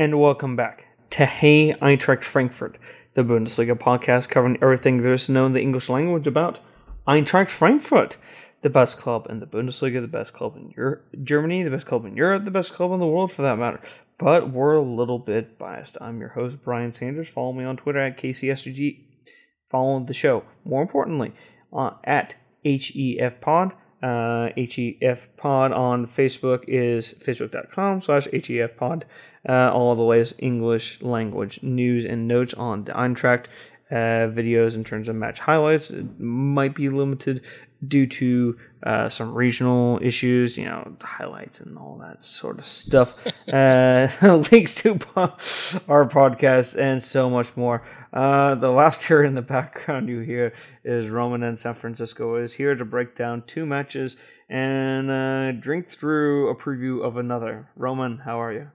and welcome back to Hey Eintracht Frankfurt, the Bundesliga podcast covering everything there is to know in the English language about Eintracht Frankfurt, the best club in the Bundesliga, the best club in Europe, Germany, the best club in Europe, the best club in the world for that matter. But we're a little bit biased. I'm your host, Brian Sanders. Follow me on Twitter at KCSG. Follow the show. More importantly, uh, at HEF Pod. Uh, HEF Pod on Facebook is facebook.com slash HEF Pod. Uh, all the latest English language news and notes on the Eintracht uh, videos in terms of match highlights it might be limited due to uh, some regional issues, you know, highlights and all that sort of stuff. uh, links to po- our podcast and so much more. Uh, the laughter in the background you hear is Roman and San Francisco is here to break down two matches and uh, drink through a preview of another. Roman, how are you?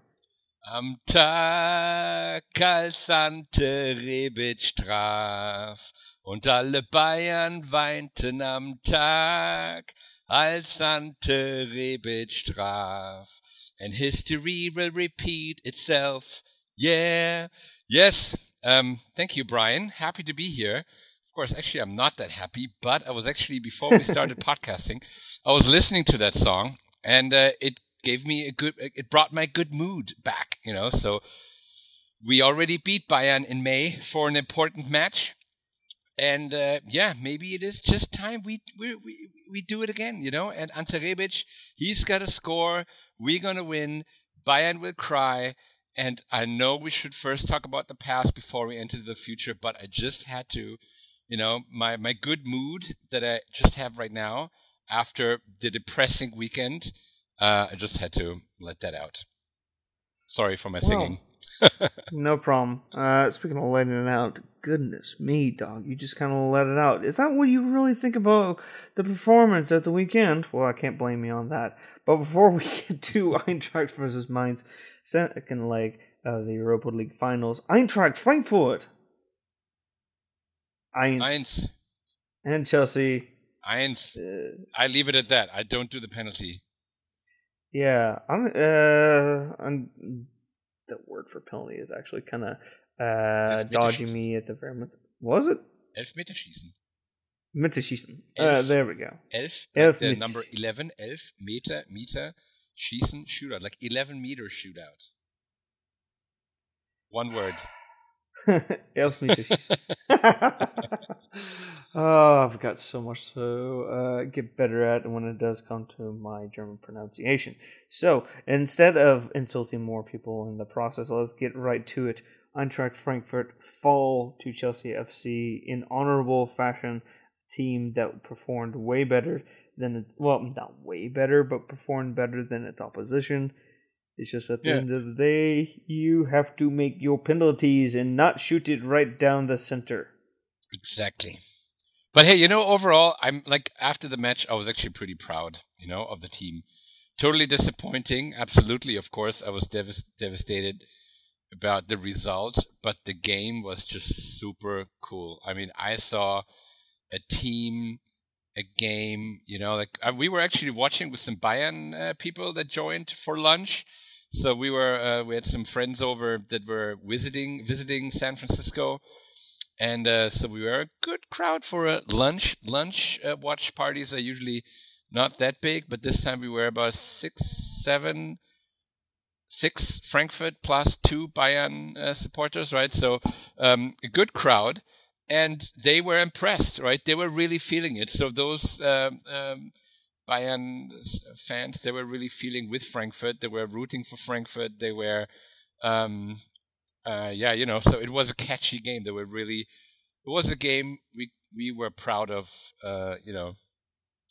Am Tag, als Ante Rebic traf und alle Bayern weinten am Tag, als Ante Rebic traf. And history will repeat itself. Yeah. Yes. Um, thank you, Brian. Happy to be here. Of course, actually, I'm not that happy, but I was actually, before we started podcasting, I was listening to that song and uh, it gave me a good, it brought my good mood back, you know, so we already beat Bayern in May for an important match. And, uh, yeah, maybe it is just time we, we, we, we do it again, you know, and Ante Rebic, he's got to score. We're going to win. Bayern will cry. And I know we should first talk about the past before we enter the future, but I just had to, you know, my, my good mood that I just have right now after the depressing weekend uh, I just had to let that out. Sorry for my well, singing. No problem. Uh, speaking of letting it out, goodness me, dog, you just kind of let it out. Is that what you really think about the performance at the weekend? Well, I can't blame you on that. But before we get to Eintracht versus Mainz, second leg of the Europa League finals, Eintracht Frankfurt. Eins. Eins. And Chelsea. Eins. Uh, I leave it at that. I don't do the penalty. Yeah, I'm. Uh, I'm. The word for penalty is actually kind of uh, dodging me at the very moment. Was it? Elfmeterschießen. Meterschießen. Uh, there we go. Elf. elf like the number eleven. Elf meter meter schießen shootout like eleven meter shootout. One word. Elfmeterschießen. Oh, I've got so much to uh, get better at when it does come to my German pronunciation. So instead of insulting more people in the process, let's get right to it. Eintracht Frankfurt fall to Chelsea FC in honorable fashion. Team that performed way better than it, well, not way better, but performed better than its opposition. It's just at the yeah. end of the day, you have to make your penalties and not shoot it right down the center. Exactly. But hey, you know, overall, I'm like after the match, I was actually pretty proud, you know, of the team. Totally disappointing, absolutely. Of course, I was devast- devastated about the result, but the game was just super cool. I mean, I saw a team, a game, you know, like uh, we were actually watching with some Bayern uh, people that joined for lunch. So we were, uh, we had some friends over that were visiting, visiting San Francisco and uh, so we were a good crowd for a lunch. Lunch uh, watch parties are usually not that big, but this time we were about six, seven, six Frankfurt plus two Bayern uh, supporters, right? So um, a good crowd, and they were impressed, right? They were really feeling it. So those um, um, Bayern fans, they were really feeling with Frankfurt. They were rooting for Frankfurt. They were um, uh, yeah, you know, so it was a catchy game. They were really, it was a game we we were proud of. Uh, you know,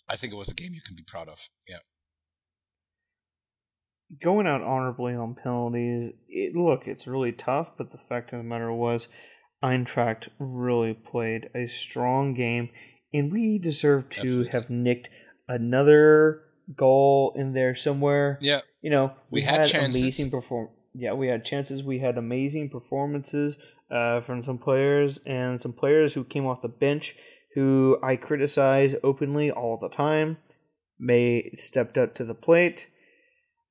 I think it was a game you can be proud of. Yeah. Going out honorably on penalties, it, look, it's really tough, but the fact of the matter was, Eintracht really played a strong game, and we deserve to Absolutely. have nicked another goal in there somewhere. Yeah, you know, we, we had, had chances. amazing performance yeah, we had chances. We had amazing performances uh, from some players and some players who came off the bench who I criticize openly all the time. May stepped up to the plate.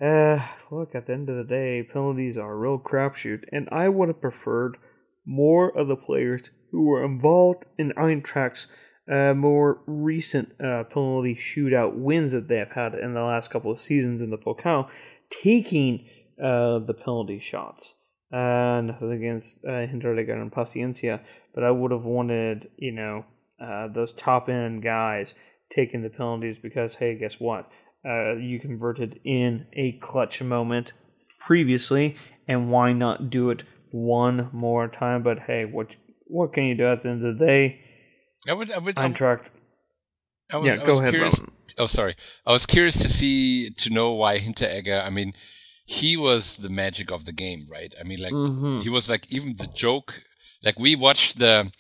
Uh, look, at the end of the day, penalties are a real crapshoot, and I would have preferred more of the players who were involved in Eintracht's uh, more recent uh, penalty shootout wins that they have had in the last couple of seasons in the Pokal, taking uh, the penalty shots. Uh, nothing against uh, Hinteregger and Paciencia, but I would have wanted, you know, uh, those top end guys taking the penalties because, hey, guess what? Uh, you converted in a clutch moment previously, and why not do it one more time? But hey, what what can you do at the end of the day? I would, I would, Eintracht. I was, yeah, I go was ahead, curious. Roman. Oh, sorry. I was curious to see to know why Hinteregger. I mean, he was the magic of the game, right? I mean, like Mhm. he was like even the joke. Like we watched the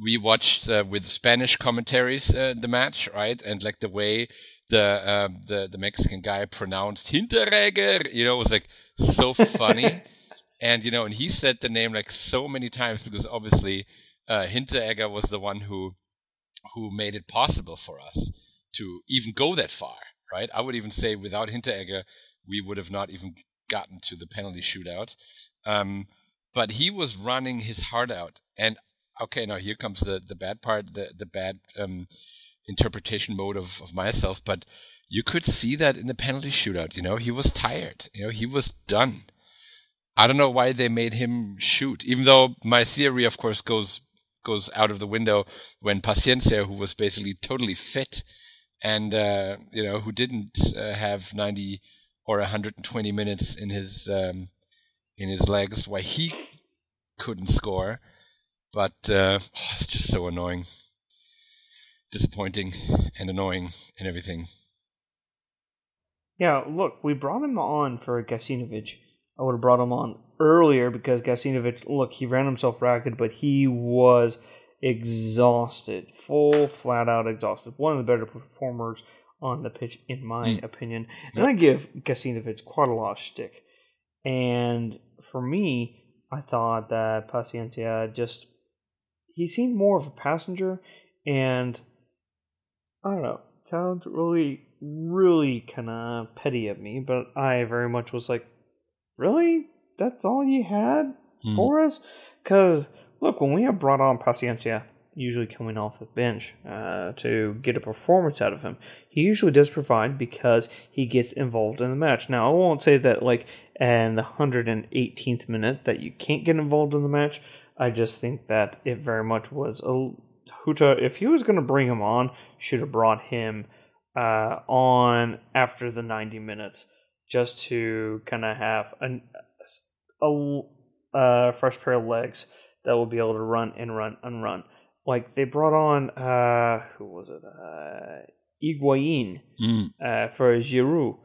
we watched uh, with Spanish commentaries uh, the match, right? And like the way the um, the the Mexican guy pronounced Hinteregger, you know, was like so funny. and you know, and he said the name like so many times because obviously uh, Hinteregger was the one who who made it possible for us to even go that far, right? I would even say without Hinteregger, we would have not even gotten to the penalty shootout. Um, but he was running his heart out. And okay, now here comes the, the bad part, the, the bad um, interpretation mode of, of myself. But you could see that in the penalty shootout. You know, he was tired. You know, he was done. I don't know why they made him shoot, even though my theory, of course, goes goes out of the window when Paciencia, who was basically totally fit and uh, you know who didn't uh, have 90 or 120 minutes in his um, in his legs, why he couldn't score. But uh, oh, it's just so annoying, disappointing, and annoying, and everything. Yeah, look, we brought him on for Gacinovic. I would have brought him on earlier because Gacinovic, look, he ran himself ragged, but he was exhausted, full, flat out exhausted. One of the better performers on the pitch, in my Mm. opinion. And I give Gacinovic quite a lot of stick. And for me, I thought that Paciencia just, he seemed more of a passenger, and I don't know, sounds really, really kind of petty of me, but I very much was like, really? That's all you had Mm. for us? Because, look, when we have brought on Paciencia, usually coming off the bench uh, to get a performance out of him, he usually does provide because he gets involved in the match. Now, I won't say that, like, in the 118th minute that you can't get involved in the match. I just think that it very much was a Hütter, if he was going to bring him on, should have brought him uh, on after the 90 minutes just to kind of have an, a, a fresh pair of legs that will be able to run and run and run. Like they brought on, uh, who was it? Uh, Higuain Mm. uh, for Giroud.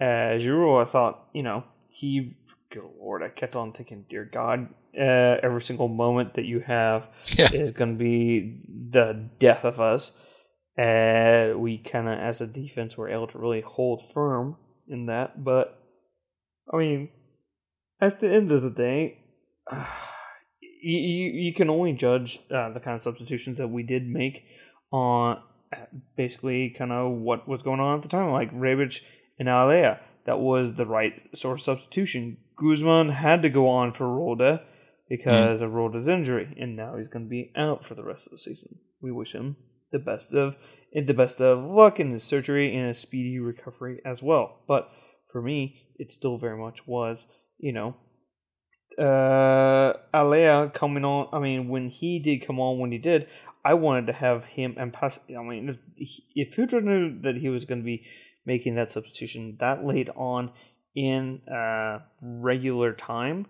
Uh, Giroud, I thought, you know, he, good lord, I kept on thinking, dear God, uh, every single moment that you have Yeah. is going to be the death of us. Uh, we kind of, as a defense, were able to really hold firm in that. But, I mean, at the end of the day, you, you, you can only judge uh, the kind of substitutions that we did make on basically kind of what was going on at the time. Like Rebic and Haller, that was the right sort of substitution. Guzman had to go on for Rode because of Rode's injury, and now he's going to be out for the rest of the season. We wish him the best of the best of luck in his surgery and a speedy recovery as well. But for me, it still very much was, you know, uh, Haller coming on. I mean, when he did come on, when he did, I wanted to have him and pass. I mean, if, if Hütter knew that he was going to be making that substitution that late on in uh, regular time,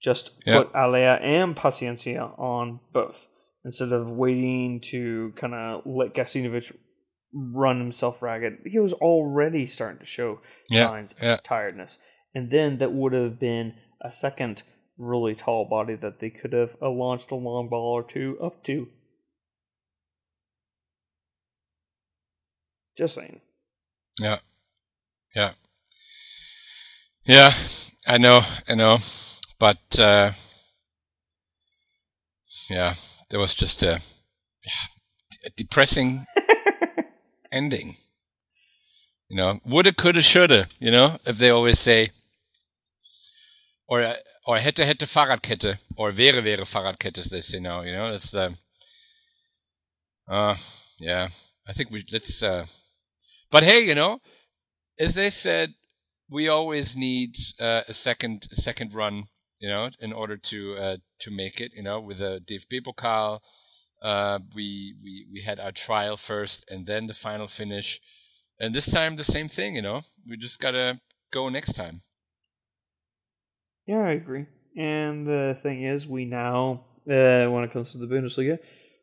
just Yeah. put Haller and Paciencia on both instead of waiting to kind of let Gacinovic run himself ragged. He was already starting to show Yeah, signs yeah. of tiredness. And then that would have been a second really tall body that they could have uh, launched a long ball or two up to. Just saying. Yeah. Yeah. Yeah, I know, I know. But uh yeah, there was just a, a depressing ending. You know, woulda, coulda, shoulda. You know, if they always say, or or hätte, hätte Fahrradkette, or wäre, wäre Fahrradkette, as they say now. You know, that's the. Uh, yeah, I think we let's. Uh, but hey, you know, as they said, we always need uh, a second a second run, you know, in order to uh, to make it. You know, with the DFB Pokal, uh, we we we had our trial first and then the final finish, and this time the same thing. You know, we just gotta go next time. Yeah, I agree. And the thing is, we now, uh, when it comes to the Bundesliga,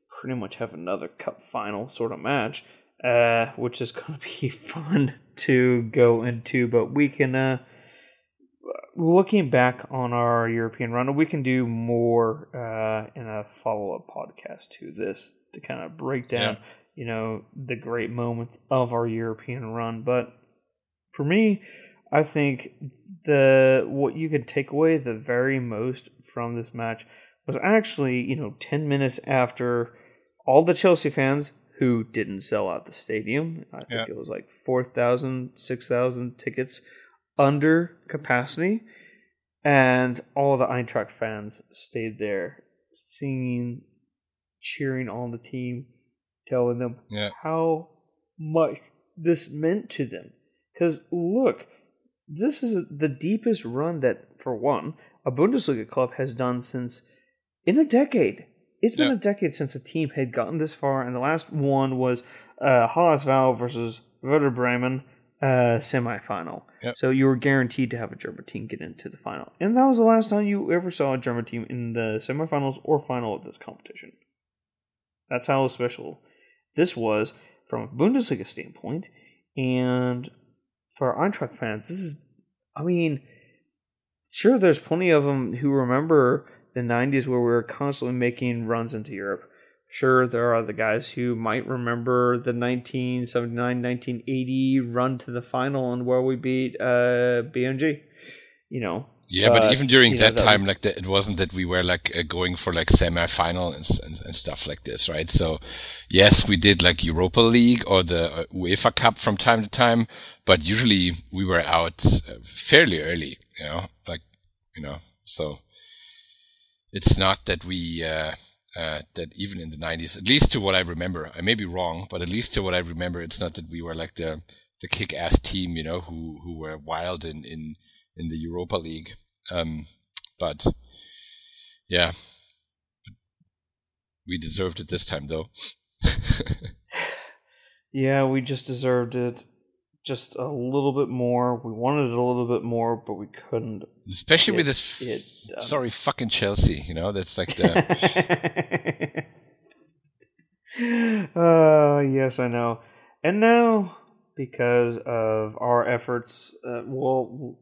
pretty much have another cup final sort of match, uh, which is going to be fun to go into. But we can, uh, looking back on our European run, we can do more uh, in a follow up podcast to this to kind of break down, yeah. you know, the great moments of our European run. But for me, I think the what you could take away the very most from this match was actually, you know, 10 minutes after all the Chelsea fans who didn't sell out the stadium, I think yeah. it was like 4,000, 6,000 tickets under capacity, and all the Eintracht fans stayed there singing, cheering on the team, telling them yeah. how much this meant to them. Because look, this is the deepest run that, for one, a Bundesliga club has done since in a decade. It's been yeah. a decade since a team had gotten this far, and the last one was uh, Hallerswil versus Werder Bremen uh, semifinal. Yep. So you were guaranteed to have a German team get into the final, and that was the last time you ever saw a German team in the semifinals or final of this competition. That's how special this was from a Bundesliga standpoint, and for Eintracht fans, this is, I mean, sure, there's plenty of them who remember the 90s where we were constantly making runs into Europe. Sure, there are the guys who might remember the 1979 1980 run to the final and where we beat uh, BMG. You know, yeah, but, but even during that know, time, like the, it wasn't that we were like uh, going for like semi-final and, and, and, stuff like this, right? So, yes, we did like Europa League or the uh, UEFA Cup from time to time, but usually we were out uh, fairly early, you know, like you know. So it's not that we uh, uh, that even in the '90s, at least to what I remember, I may be wrong, but at least to what I remember, it's not that we were like the the kick-ass team, you know, who who were wild in in in the Europa League. Um, but yeah, we deserved it this time, though. yeah, we just deserved it just a little bit more. We wanted it a little bit more, but we couldn't. Especially with this, um, sorry, fucking Chelsea. You know, that's like the. uh, yes, I know. And now, because of our efforts, uh, well,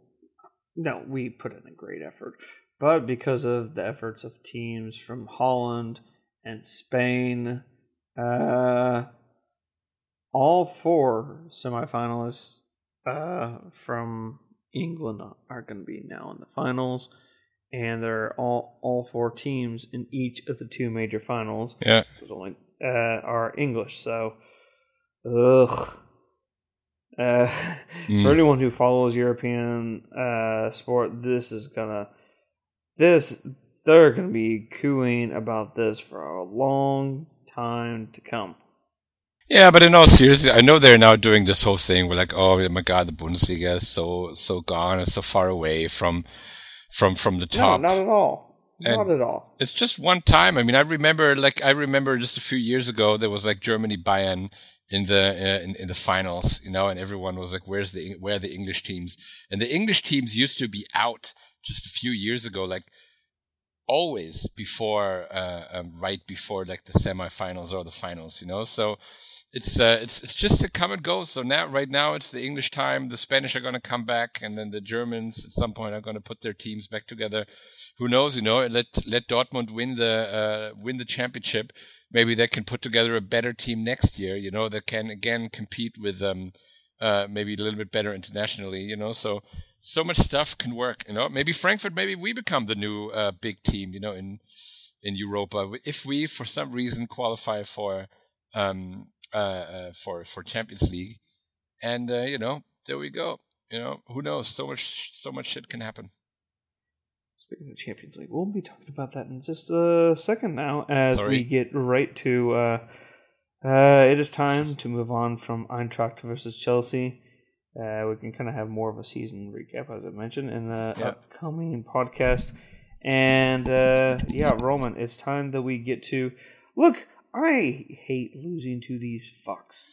no, we put in a great effort. But because of the efforts of teams from Holland and Spain, uh, all four semifinalists uh, from England are going to be now in the finals, and they're all all four teams in each of the two major finals. Yeah, so it's only uh, are English. So, ugh, uh, mm. For anyone who follows European uh, sport, this is gonna this they're gonna be cooing about this for a long time to come. Yeah, but in all seriousness, I know they're now doing this whole thing. We're like, oh my god, the Bundesliga is so so gone, it's so far away from from from the top. No, not at all. And not at all. It's just one time. I mean, I remember, like, I remember just a few years ago, there was like Germany Bayern in the uh, in, in, the finals, you know, and everyone was like, "Where's the where are the English teams?" And the English teams used to be out just a few years ago, like always before, uh, um, right before like the semifinals or the finals, you know. So it's uh, it's it's just a come and go. So now, right now, it's the English time. The Spanish are going to come back, and then the Germans at some point are going to put their teams back together. Who knows? You know, let let Dortmund win the uh, win the championship. Maybe they can put together a better team next year. You know, that can again compete with um uh, maybe a little bit better internationally. You know, so so much stuff can work. You know, maybe Frankfurt, maybe we become the new uh, big team. You know, in in Europa, if we for some reason qualify for um, uh, uh, for for Champions League, and uh, you know, there we go. You know, who knows? So much, so much shit can happen. Speaking of Champions League, we'll be talking about that in just a second now, as Sorry. we get right to. Uh, uh, it is time to move on from Eintracht versus Chelsea. Uh, we can kind of have more of a season recap, as I mentioned, in the Yeah. upcoming podcast. And uh, yeah, Roman, it's time that we get to. Look, I hate losing to these fucks.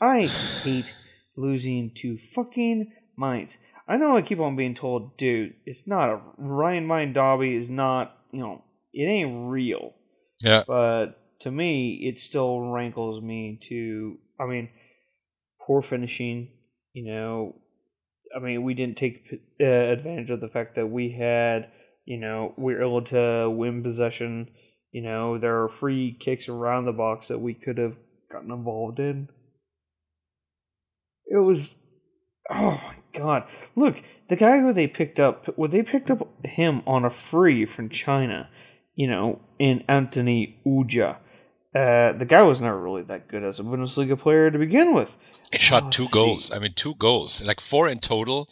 I hate losing to fucking Mainz. I know I keep on being told, dude, it's not a Rhein-Main-Derby is not, you know, it ain't real. Yeah. But to me, it still rankles me to, I mean, poor finishing. You know, I mean, we didn't take uh, advantage of the fact that we had, you know, we were able to win possession. You know, there are free kicks around the box that we could have gotten involved in. It was, oh my god! Look, the guy who they picked up, well, they picked up him on a free from China. You know, in Anthony Ujah. Uh, the guy was never really that good as a Bundesliga player to begin with. He shot Oh, two see. goals. I mean, two goals, like four in total,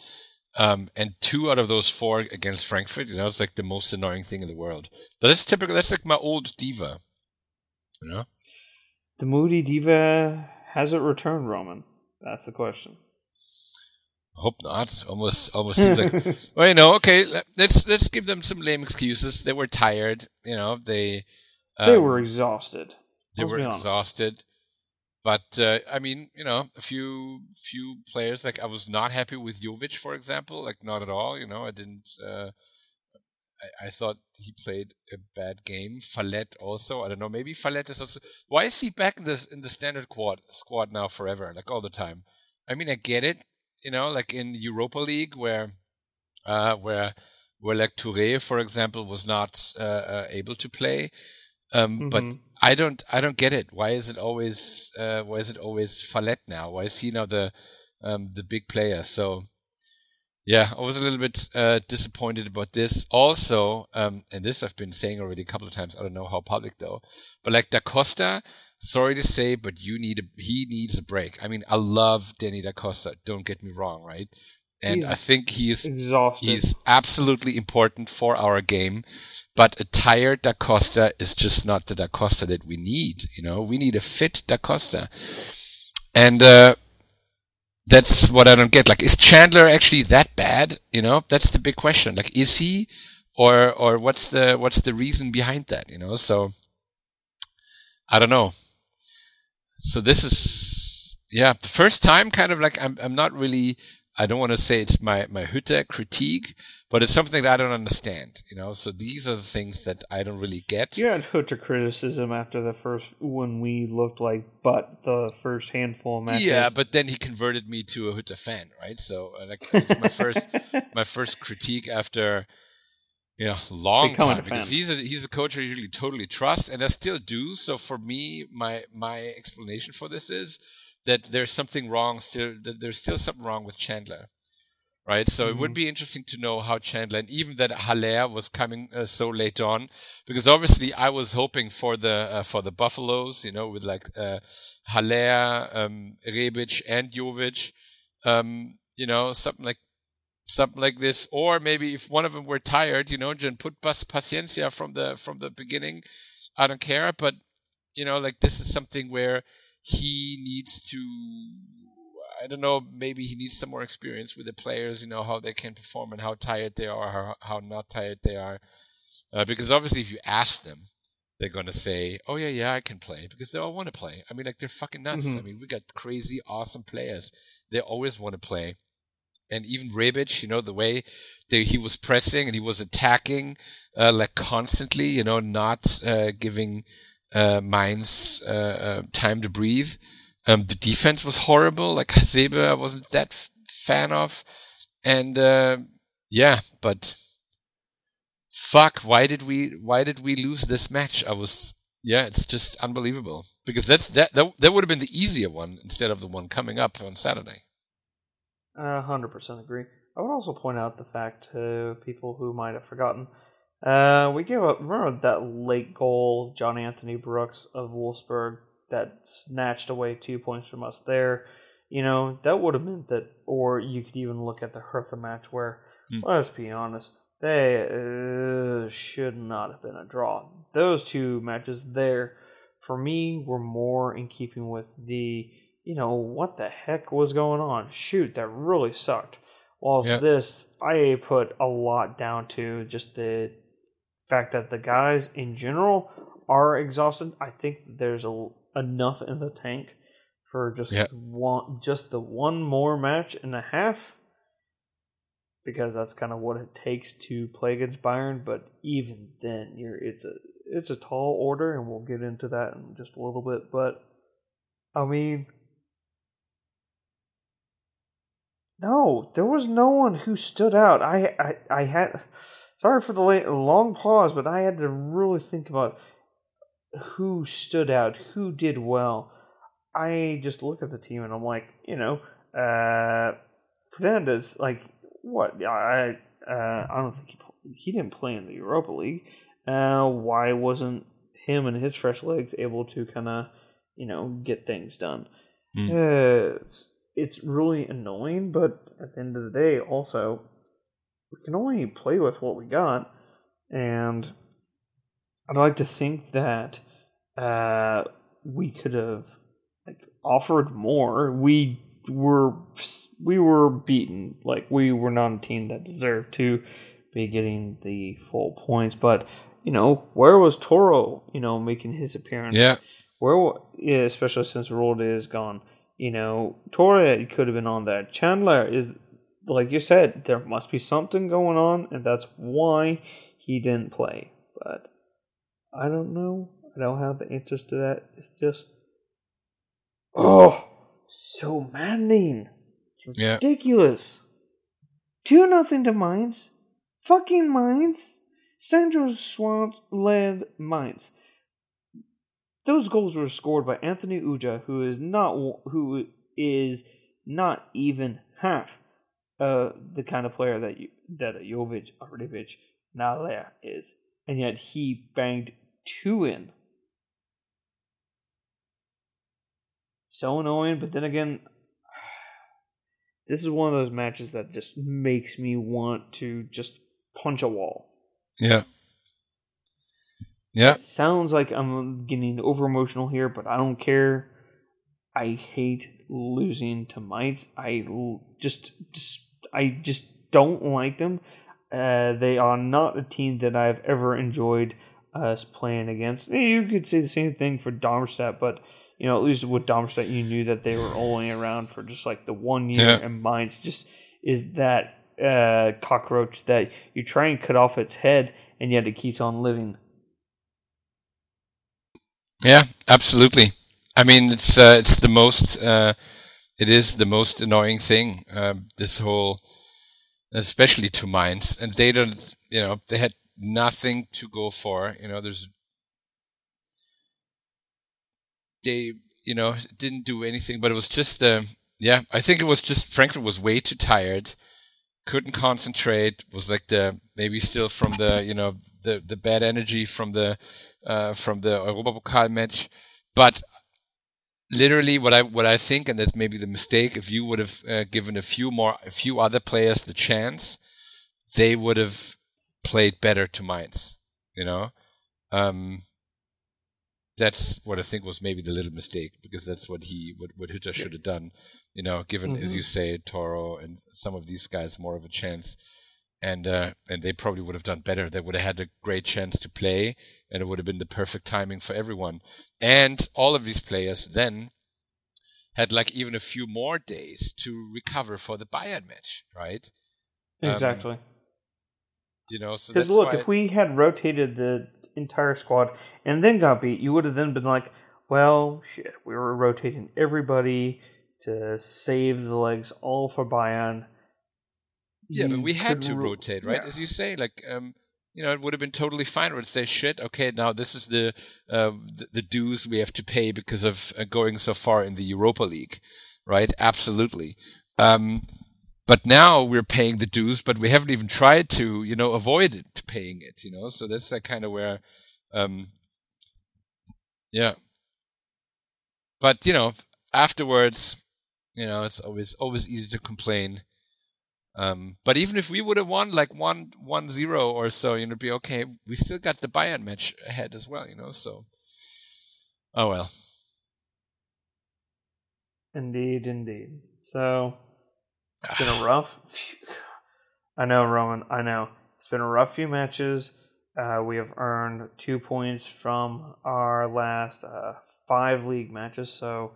um, and two out of those four against Frankfurt. You know, it's like the most annoying thing in the world. But that's typical. That's like my old diva. You know, The Moody Diva has it returned, Roman? That's the question. I hope not. Almost, almost seems like. Well, you know, okay. let- Let's let's give them some lame excuses. They were tired. You know, they they um, were exhausted. They let's were exhausted. But uh, I mean, you know, a few few players like I was not happy with Jovic, for example, like not at all. You know, I didn't. Uh, I, I thought he played a bad game. Falette also. I don't know. Maybe Falette is also. Why is he back in the in the standard quad squad now forever, like all the time? I mean, I get it. You know, like in Europa League where, uh, where where like Touré, for example, was not uh, uh, able to play. Um, But Mhm. I don't I don't get it. Why is it always uh, why is it always Falette now? Why is he now the um, the big player? So yeah, I was a little bit uh, disappointed about this. Also, um, and this I've been saying already a couple of times. I don't know how public though, but like Da Costa, sorry to say, but you need a he needs a break. I mean, I love Danny Da Costa. Don't get me wrong, right? And He's I think he's exhausted. He's absolutely important for our game, but a tired Da Costa is just not the Da Costa that we need. You know, we need a fit Da Costa, and uh, that's what I don't get. Like, is Chandler actually that bad? You know, that's the big question. Like, is he, or or what's the what's the reason behind that? You know, so I don't know. So this is yeah the first time kind of like I'm I'm not really I don't want to say it's my my Hütter critique, but it's something that I don't understand. You know, so these are the things that I don't really get. You had Hütter criticism after the first when we looked like but the first handful of matches. Yeah, but then he converted me to a Hütter fan, right? So uh, like it's my first my first critique after you know long Becoming time because he's a he's a coach I usually totally trust, and I still do. So for me, my my explanation for this is that there's something wrong still. That there's still something wrong with Chandler. Right, so it would Mhm. be interesting to know how Chandler and even that Haller was coming uh, so late on, because obviously I was hoping for the uh, for the Buffaloes, you know, with like uh, Haller, um, Rebic, and Jovic, um, you know, something like something like this, or maybe if one of them were tired, you know, then put Pas- Paciencia from the from the beginning. I don't care, but you know, like this is something where he needs to. I don't know. Maybe he needs some more experience with the players. You know how they can perform and how tired they are, how, how not tired they are. Uh, because obviously, if you ask them, they're gonna say, "Oh yeah, yeah, I can play," because they all want to play. I mean, like they're fucking nuts. Mhm. I mean, we got crazy, awesome players. They always want to play. And even Rebic, you know, the way that he was pressing and he was attacking, uh, like constantly, you know, not uh, giving uh, Mainz uh, uh, time to breathe. Um, the defense was horrible. Like Hasebe, I wasn't that f- fan of. And uh, yeah, but fuck, why did we why did we lose this match? I was yeah, it's just unbelievable because that that that, that would have been the easier one instead of the one coming up on Saturday. Hundred percent agree. I would also point out the fact to people who might have forgotten. Uh, we gave up. Remember that late goal, John Anthony Brooks of Wolfsburg, that snatched away two points from us there. you know, that would have meant that, or you could even look at the Hertha match where, Hmm. let's be honest, they uh, should not have been a draw. Those two matches there, for me, were more in keeping with the, you know, what the heck was going on? Shoot, that really sucked. Whilst Yeah. this, I put a lot down to just the fact that the guys in general are exhausted. I think there's a, enough in the tank for just Yeah. one, just the one more match and a half, because that's kind of what it takes to play against Bayern. But even then, you're it's a it's a tall order, and we'll get into that in just a little bit. But I mean, no, there was no one who stood out. I I, I had sorry for the late, long pause, but I had to really think about who stood out, who did well. I just look at the team and I'm like, you know, uh, Fernandes, like what? I uh, I don't think he he didn't play in the Europa League. Uh, why wasn't him and his fresh legs able to kind of you know get things done? Hmm. Uh, it's, really annoying, but at the end of the day, also we can only play with what we got, and I'd like to think that uh, we could have like offered more. We were we were beaten. Like we were not a team that deserved to be getting the full points. But you know, where was Toro? You know, making his appearance. Yeah. Where, especially since Rode is gone. You know, Torre could have been on that. Chandler is, like you said, there must be something going on, and that's why he didn't play. But I don't know. I don't have the answers to that. It's just, oh, so maddening. It's Yeah. ridiculous. Two nothing to Mainz. Fucking Mainz. Sandro Schwarz led Mainz. Those goals were scored by Anthony Ujah, who is not who is not even half uh, the kind of player that you, that Jovic, Ardivic, Haller is, and yet he banged two in. So annoying, but then again, this is one of those matches that just makes me want to just punch a wall. Yeah. Yeah. It sounds like I'm getting over emotional here, but I don't care. I hate losing to Mainz. I just, just I just don't like them. Uh, they are not a team that I've ever enjoyed us playing against. You could say the same thing for Darmstadt, but you know at least with Darmstadt, you knew that they were only around for just like the one year, Yeah. and Mainz just is that uh, cockroach that you try and cut off its head, and yet it keeps on living. Yeah, absolutely. I mean, it's uh, it's the most uh, it is the most annoying thing. Um, this whole, especially to Mainz, and they don't. You know, they had nothing to go for. You know, there's they you know didn't do anything, but it was just the yeah. I think it was just Frankfurt was way too tired, couldn't concentrate. Was like the maybe still from the you know the the bad energy from the uh, from the Europapokal match, but literally what I what I think, and that's maybe the mistake. If you would have uh, given a few more, a few other players the chance, they would have played better to Mainz. You know, um, that's what I think was maybe the little mistake because that's what he what what Hütter should have done. You know, given as Mhm. you say Toro and some of these guys more of a chance. And uh, and they probably would have done better. They would have had a great chance to play, and it would have been the perfect timing for everyone. And all of these players then had like even a few more days to recover for the Bayern match, right? Um, Exactly. You know, Because that's look, if we had rotated the entire squad and then got beat, you would have then been like, well, shit, we were rotating everybody to save the legs all for Bayern. Yeah, but we had to ro- rotate, right? Yeah. As you say, like um, you know, it would have been totally fine. We would say, shit, okay, now this is the uh, the, the dues we have to pay because of uh, going so far in the Europa League, right? Absolutely. Um, but now we're paying the dues, but we haven't even tried to, you know, avoid it, paying it, you know. So that's that kind of where, um, yeah. But you know, afterwards, You know, it's always always easy to complain. Um, but even if we would have won like one one zero or so, you know, it'd be okay. We still got the Bayern match ahead as well, you know. So, oh well. Indeed, indeed. So it's been a rough. Few, I know, Roman. I know it's been a rough few matches. Uh, we have earned two points from our last uh, five league matches, so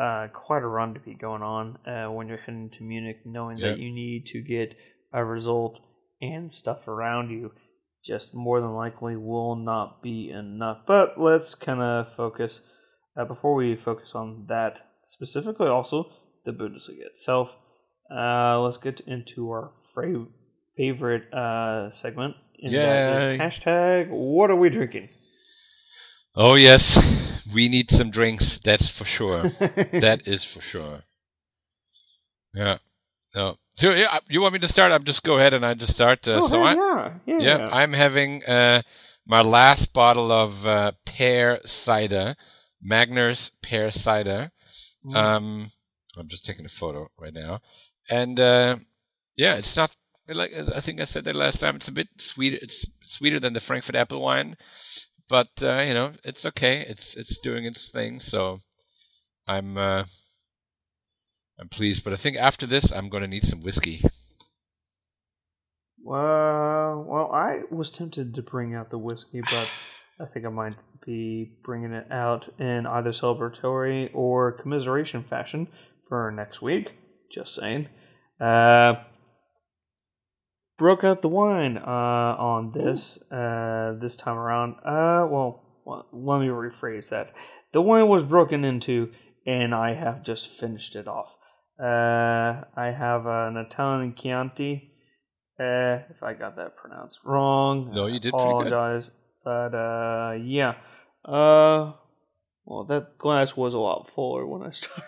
uh, quite a run to be going on uh, when you're heading to Munich, knowing Yep. that you need to get a result and stuff around you. Just more than likely will not be enough. But let's kind of focus uh, before we focus on that specifically. Also, the Bundesliga itself. Uh, let's get into our fra- favorite uh, segment. And Yay. hashtag What are we drinking? Oh yes, we need some drinks. That's for sure. that is for sure. Yeah. No. So yeah, you want me to start? I'm just go ahead and I just start. Uh, Oh, so I, yeah, yeah, yeah, I'm having uh, my last bottle of uh, pear cider, Magner's pear cider. Mm. Um, I'm just taking a photo right now, and uh, yeah, it's not like I think I said that last time. It's a bit sweeter. It's sweeter than the Frankfurt apple wine, but uh, you know, it's okay. It's it's doing its thing. So I'm uh, I'm pleased. But I think after this, I'm going to need some whiskey. Uh, well, I was tempted to bring out the whiskey, but I think I might be bringing it out in either celebratory or commiseration fashion for next week. Just saying. Uh, broke out the wine uh, on this uh, this time around. Uh, well, let me rephrase that. The wine was broken into, and I have just finished it off. Uh, I have an Italian Chianti. Uh, if I got that pronounced wrong, No, you did apologize. But uh, yeah. Uh, well, that glass was a lot fuller when I started.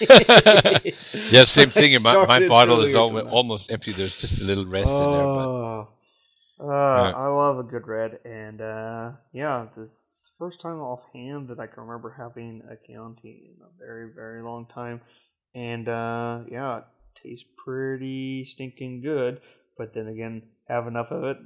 yeah, same thing. My, my bottle is earlier al- almost empty. There's just a little rest in there, but Oh, uh, Yeah. I love a good red, and uh, yeah, this is the first time offhand that I can remember having a Chianti in a very, very long time, and uh, yeah, it tastes pretty stinking good. But then again, have enough of it,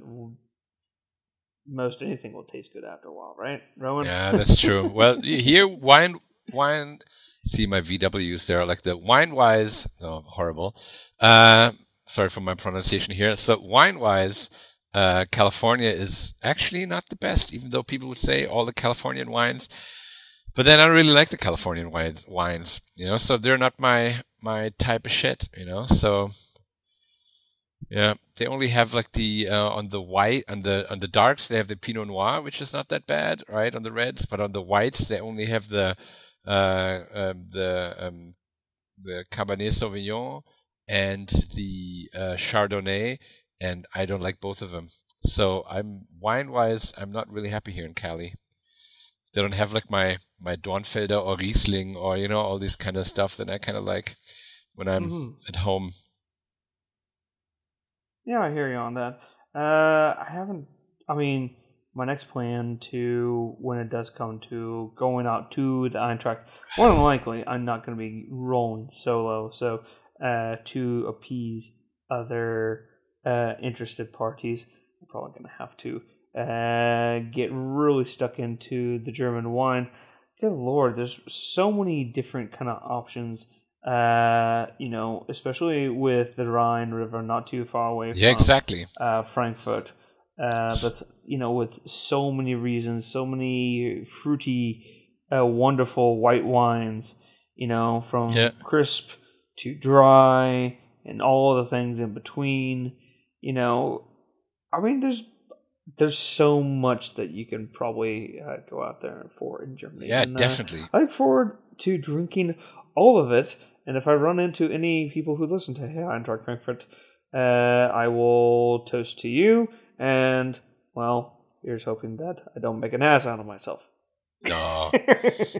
most anything will taste good after a while, right, Roman? Yeah, that's true. well, here wine wine. See my VWs there, like the wine wise. Oh, horrible. Uh, sorry for my pronunciation here. So wine wise, uh, California is actually not the best, even though people would say all the Californian wines. But then I really like the Californian wines, wines, you know. So they're not my my type of shit, you know. So yeah, they only have like the uh, on the white on the on the darks they have the Pinot Noir, which is not that bad, right? On the reds, but on the whites they only have the uh, um, the um, the Cabernet Sauvignon and the uh, Chardonnay, and I don't like both of them. So I'm wine wise, I'm not really happy here in Cali. They don't have like my my Dornfelder or Riesling or you know all this kind of stuff that I kind of like when I'm Mhm. at home. Yeah, I hear you on that. Uh, I haven't. I mean, my next plan to when it does come to going out to the Eintracht, more than likely, I'm not going to be rolling solo. So, uh, to appease other uh, interested parties, I'm probably going to have to uh, get really stuck into the German wine. Good lord, there's so many different kind of options uh, you know, especially with the Rhine River not too far away Yeah, from exactly. uh, Frankfurt. Uh, but you know, with so many reasons, so many fruity, uh, wonderful white wines, you know, from Yeah. crisp to dry, and all the things in between. You know, I mean, there's there's so much that you can probably uh, go out there for in Germany. Yeah, And, uh, definitely. I look forward to drinking all of it. And if I run into any people who listen to Hey Eintracht Frankfurt, uh, I will toast to you. And, well, here's hoping that I don't make an ass out of myself. No,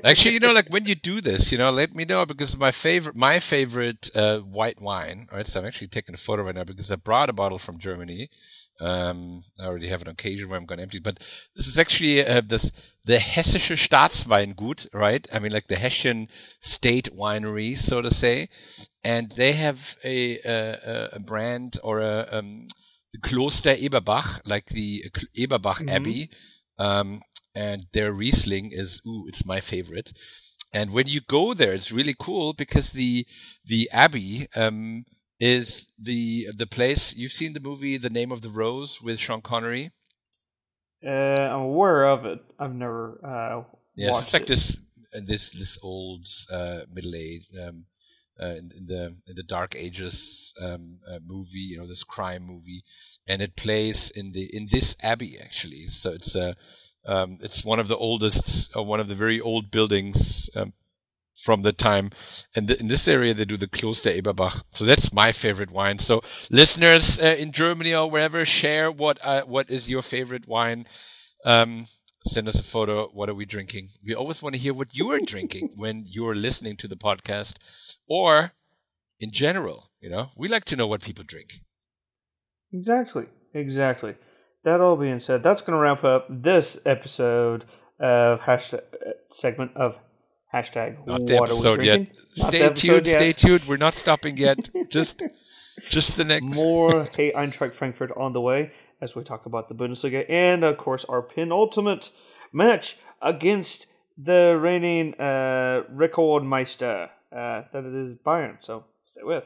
actually, you know, like when you do this, you know, let me know because my favorite, my favorite uh, white wine. Right, so I'm actually taking a photo right now because I brought a bottle from Germany. Um, I already have an occasion where I'm going to empty, but this is actually uh, this the Hessische Staatsweingut, right? I mean, like the Hessian state winery, so to say, and they have a a, a brand or a um, the Kloster Eberbach, like the Eberbach Mhm. Abbey. Um, and their Riesling is, ooh, it's my favorite. And when you go there, it's really cool because the, the Abbey, um, is the, the place, you've seen the movie The Name of the Rose with Sean Connery? Uh, I'm aware of it. I've never uh, Yes, watched it's like it. this, this, this old, uh, middle age, um, uh, in, in the in the Dark Ages um, uh, movie, you know, this crime movie, and it plays in the in this abbey actually. So it's a um, it's one of the oldest, uh, one of the very old buildings um, from the time. And th- in this area, they do the Kloster Eberbach. So that's my favorite wine. So listeners uh, in Germany or wherever, share what uh, what is your favorite wine. Um, send us a photo. What are we drinking? We always want to hear what you are drinking when you're listening to the podcast, or in general. You know, we like to know what people drink. Exactly. Exactly. That all being said, that's going to wrap up this episode of hashtag uh, segment of hashtag. Not the we yet. Stay episode tuned. Yet. Stay tuned. We're not stopping yet. just, just the next. More Hey Eintracht Frankfurt on the way as we talk about the Bundesliga and of course our penultimate match against the reigning uh, Rekordmeister. Uh, that it is Bayern. So stay with.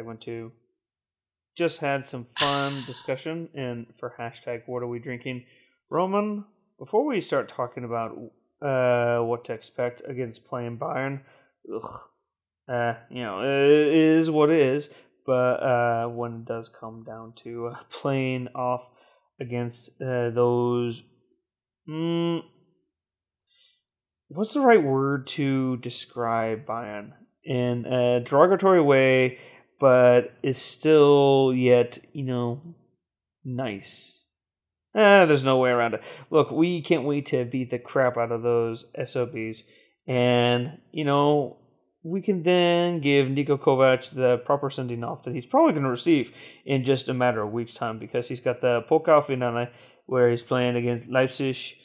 segment two. Just had some fun discussion and for hashtag what are we drinking. Roman, before we start talking about uh, what to expect against playing Bayern, ugh, uh, you know, it is what it is. But uh, when it does come down to uh, playing off against uh, those. Mm, what's the right word to describe Bayern in a derogatory way, but is still yet you know nice. Eh, there's no way around it. Look, we can't wait to beat the crap out of those SOBs, and you know we can then give Niko Kovac the proper sending off that he's probably going to receive in just a matter of weeks' time because he's got the Pokal where he's playing against Leipzig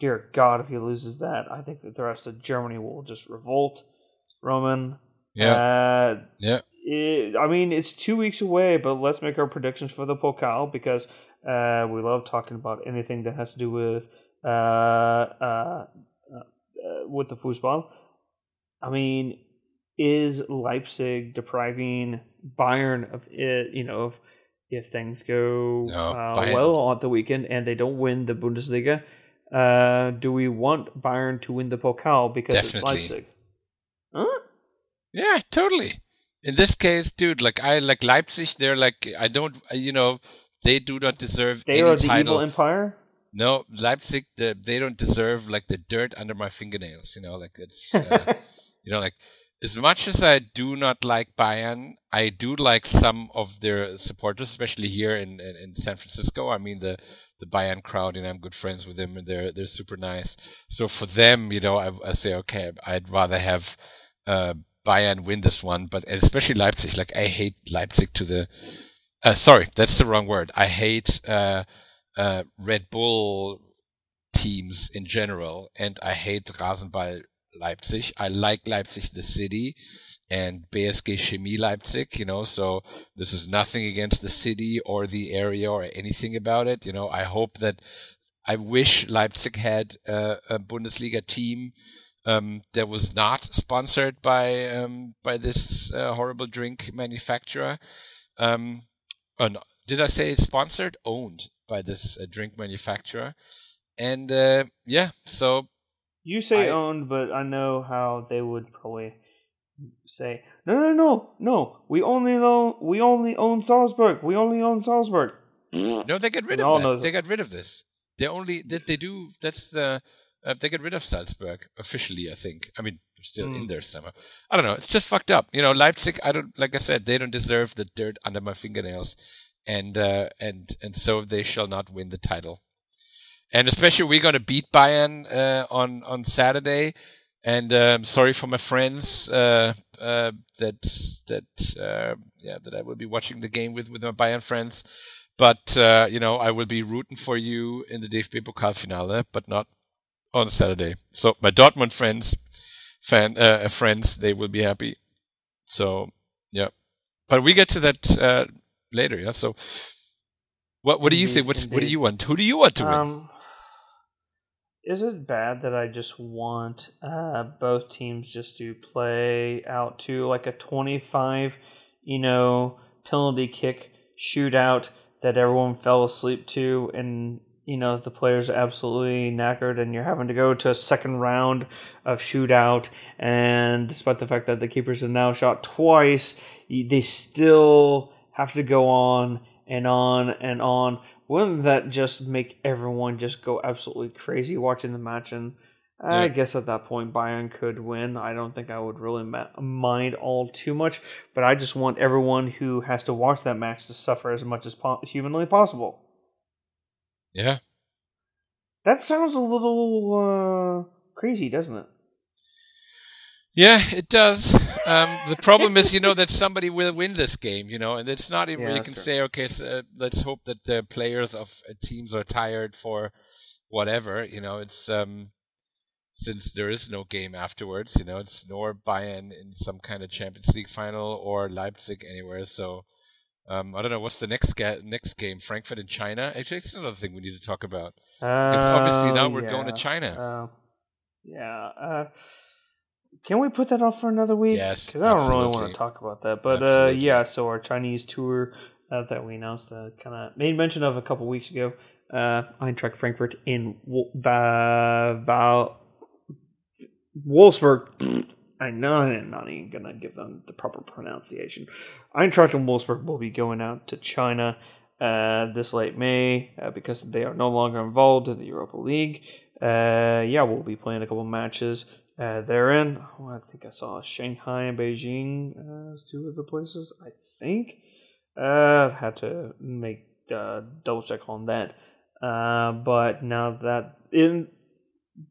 dear God, if he loses that, I think that the rest of Germany will just revolt. Roman, Yeah, uh, yeah. It, I mean, it's two weeks away, but let's make our predictions for the Pokal because uh, we love talking about anything that has to do with uh, uh, uh, with the foosball. I mean, is Leipzig depriving Bayern of it? You know, if, if things go No, uh, well on the weekend and they don't win the Bundesliga, uh, do we want Bayern to win the Pokal because Definitely. it's Leipzig? Huh? Yeah, totally. In this case, dude, like I like Leipzig. They're like I don't, you know, they do not deserve They any are the title. evil empire. No, Leipzig, the, they don't deserve like the dirt under my fingernails. You know, like it's, uh, you know, like as much as I do not like Bayern, I do like some of their supporters, especially here in, in, in San Francisco. I mean, the, the Bayern crowd, and I'm good friends with them, and they're they're super nice. So for them, you know, I, I say, okay, I'd rather have uh, Bayern win this one, but especially Leipzig. Like I hate Leipzig to the. Uh, sorry, that's the wrong word. I hate uh, uh, Red Bull teams in general, and I hate Rasenball Leipzig. I like Leipzig, the city, and BSG Chemie Leipzig, you know, so this is nothing against the city or the area or anything about it. You know, I hope that, I wish Leipzig had uh, a Bundesliga team, um, that was not sponsored by um, by this uh, horrible drink manufacturer. Um, oh no, did I say sponsored? Owned by this uh, drink manufacturer, and uh, yeah, so You say I- owned, but I know how they would probably say, "No, no, no, no. We only own we only own Salzburg. We only own Salzburg." no, they get rid We of that. They got rid of this. They only that they do. That's the uh, they get rid of Salzburg officially. I think. I mean, they're still in Hmm. there somewhere. I don't know. It's just fucked up. You know, Leipzig. I don't like I said. They don't deserve the dirt under my fingernails, and uh, and and so they shall not win the title. And especially we're going to beat Bayern uh, on on Saturday. And um, sorry for my friends uh, uh, that that uh, yeah that I will be watching the game with with my Bayern friends. But uh, you know I will be rooting for you in the DFB Pokal Finale, but not on Saturday. So my Dortmund friends, fan uh, friends, they will be happy. So yeah, but we get to that uh, later. Yeah. So what what do you think? What's what do you want? Who do you want to win? Um, is it bad that I just want uh, both teams just to play out to like a twenty-five, you know, penalty kick shootout that everyone fell asleep to, and you know the players are absolutely knackered, and you're having to go to a second round of shootout, and despite the fact that the keepers have now shot twice, they still have to go on and on and on wouldn't that just make everyone just go absolutely crazy watching the match? And I Yeah. guess at that point, Bayern could win. I don't think I would really ma- mind all too much, but I just want everyone who has to watch that match to suffer as much as po- humanly possible. Yeah. That sounds a little uh, crazy, doesn't it? Yeah, it does. Um, the problem is, you know, that somebody will win this game, you know, and it's not even Yeah, you can true. say, okay, so, uh, let's hope that the players of uh, teams are tired for whatever, you know. It's um, since there is no game afterwards, you know, it's nor Bayern in some kind of Champions League final or Leipzig anywhere. So um, I don't know what's the next ga- next game, Frankfurt in China. Actually, it's another thing we need to talk about because obviously now Oh, we're going to. China. Uh, yeah. Uh, can we put that off for another week? Yes, because I don't really want to talk about that. But uh, yeah, so our Chinese tour uh, that we announced, uh, kind of made mention of a couple weeks ago. Uh, Eintracht Frankfurt in Val- Wolfsburg. I know I'm not even gonna give them the proper pronunciation. Eintracht and Wolfsburg will be going out to China uh, this late May uh, because they are no longer involved in the Europa League. Uh, yeah, we'll be playing a couple matches uh, therein. Oh, I think I saw Shanghai and Beijing as two of the places. I think uh, I've had to make uh, double check on that. Uh, but now that in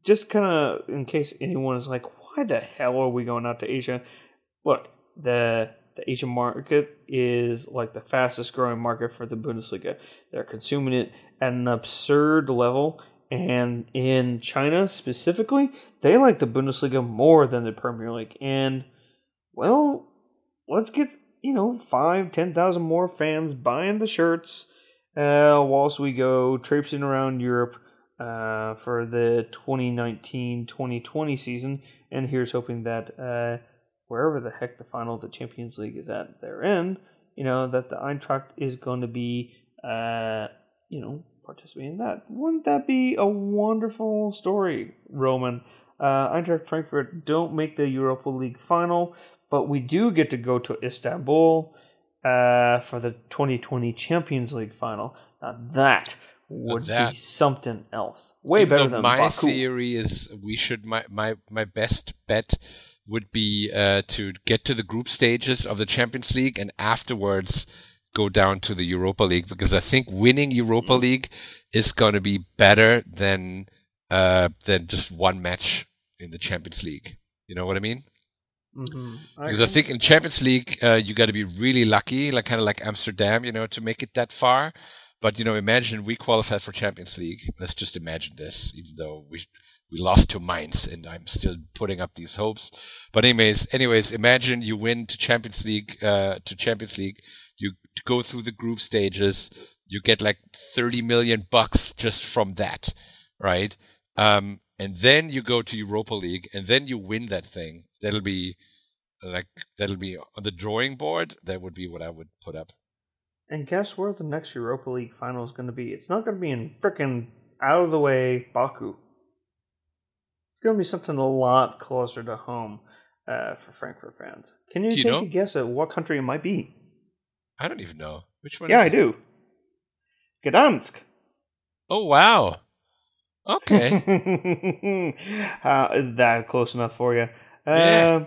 just kind of in case anyone is like, why the hell are we going out to Asia? Look, the the Asian market is like the fastest growing market for the Bundesliga. They're consuming it at an absurd level. And in China specifically, they like the Bundesliga more than the Premier League. And well, let's get you know five, ten thousand more fans buying the shirts uh, whilst we go traipsing around Europe uh, for the 2019-2020 season. And here's hoping that uh, wherever the heck the final of the Champions League is at their end, you know that the Eintracht is going to be, uh, you know, participating in that. Wouldn't that be a wonderful story, Roman? Uh, Eintracht Frankfurt don't make the Europa League final, but we do get to go to Istanbul uh, for the 2020 Champions League final. Now that would that- be something else. Way better than my Baku. theory is we should my my my best bet would be uh, to get to the group stages of the Champions League and afterwards go down to the Europa League because I think winning Europa Mm-hmm. League is going to be better than uh, than just one match in the Champions League. You know what I mean? Mhm. Because I think in Champions League, uh, you got to be really lucky, like kind of like Amsterdam, you know, to make it that far. But you know, imagine we qualified for Champions League. Let's just imagine this, even though we we lost to Mainz, and I'm still putting up these hopes. But anyways, anyways, imagine you win to Champions League, uh, to Champions League. You go through the group stages. You get like 30 million bucks just from that, right? Um, and then you go to Europa League, and then you win that thing. That'll be like that'll be on the drawing board. That would be what I would put up. And guess where the next Europa League final is going to be? It's not going to be in frickin' out of the way Baku. It's going to be something a lot closer to home uh, for Frankfurt fans. Can you you take know? a guess at what country it might be? I don't even know which one. yeah, I it? do. Gdansk. Oh wow. Okay. uh, is that close enough for you? Yeah.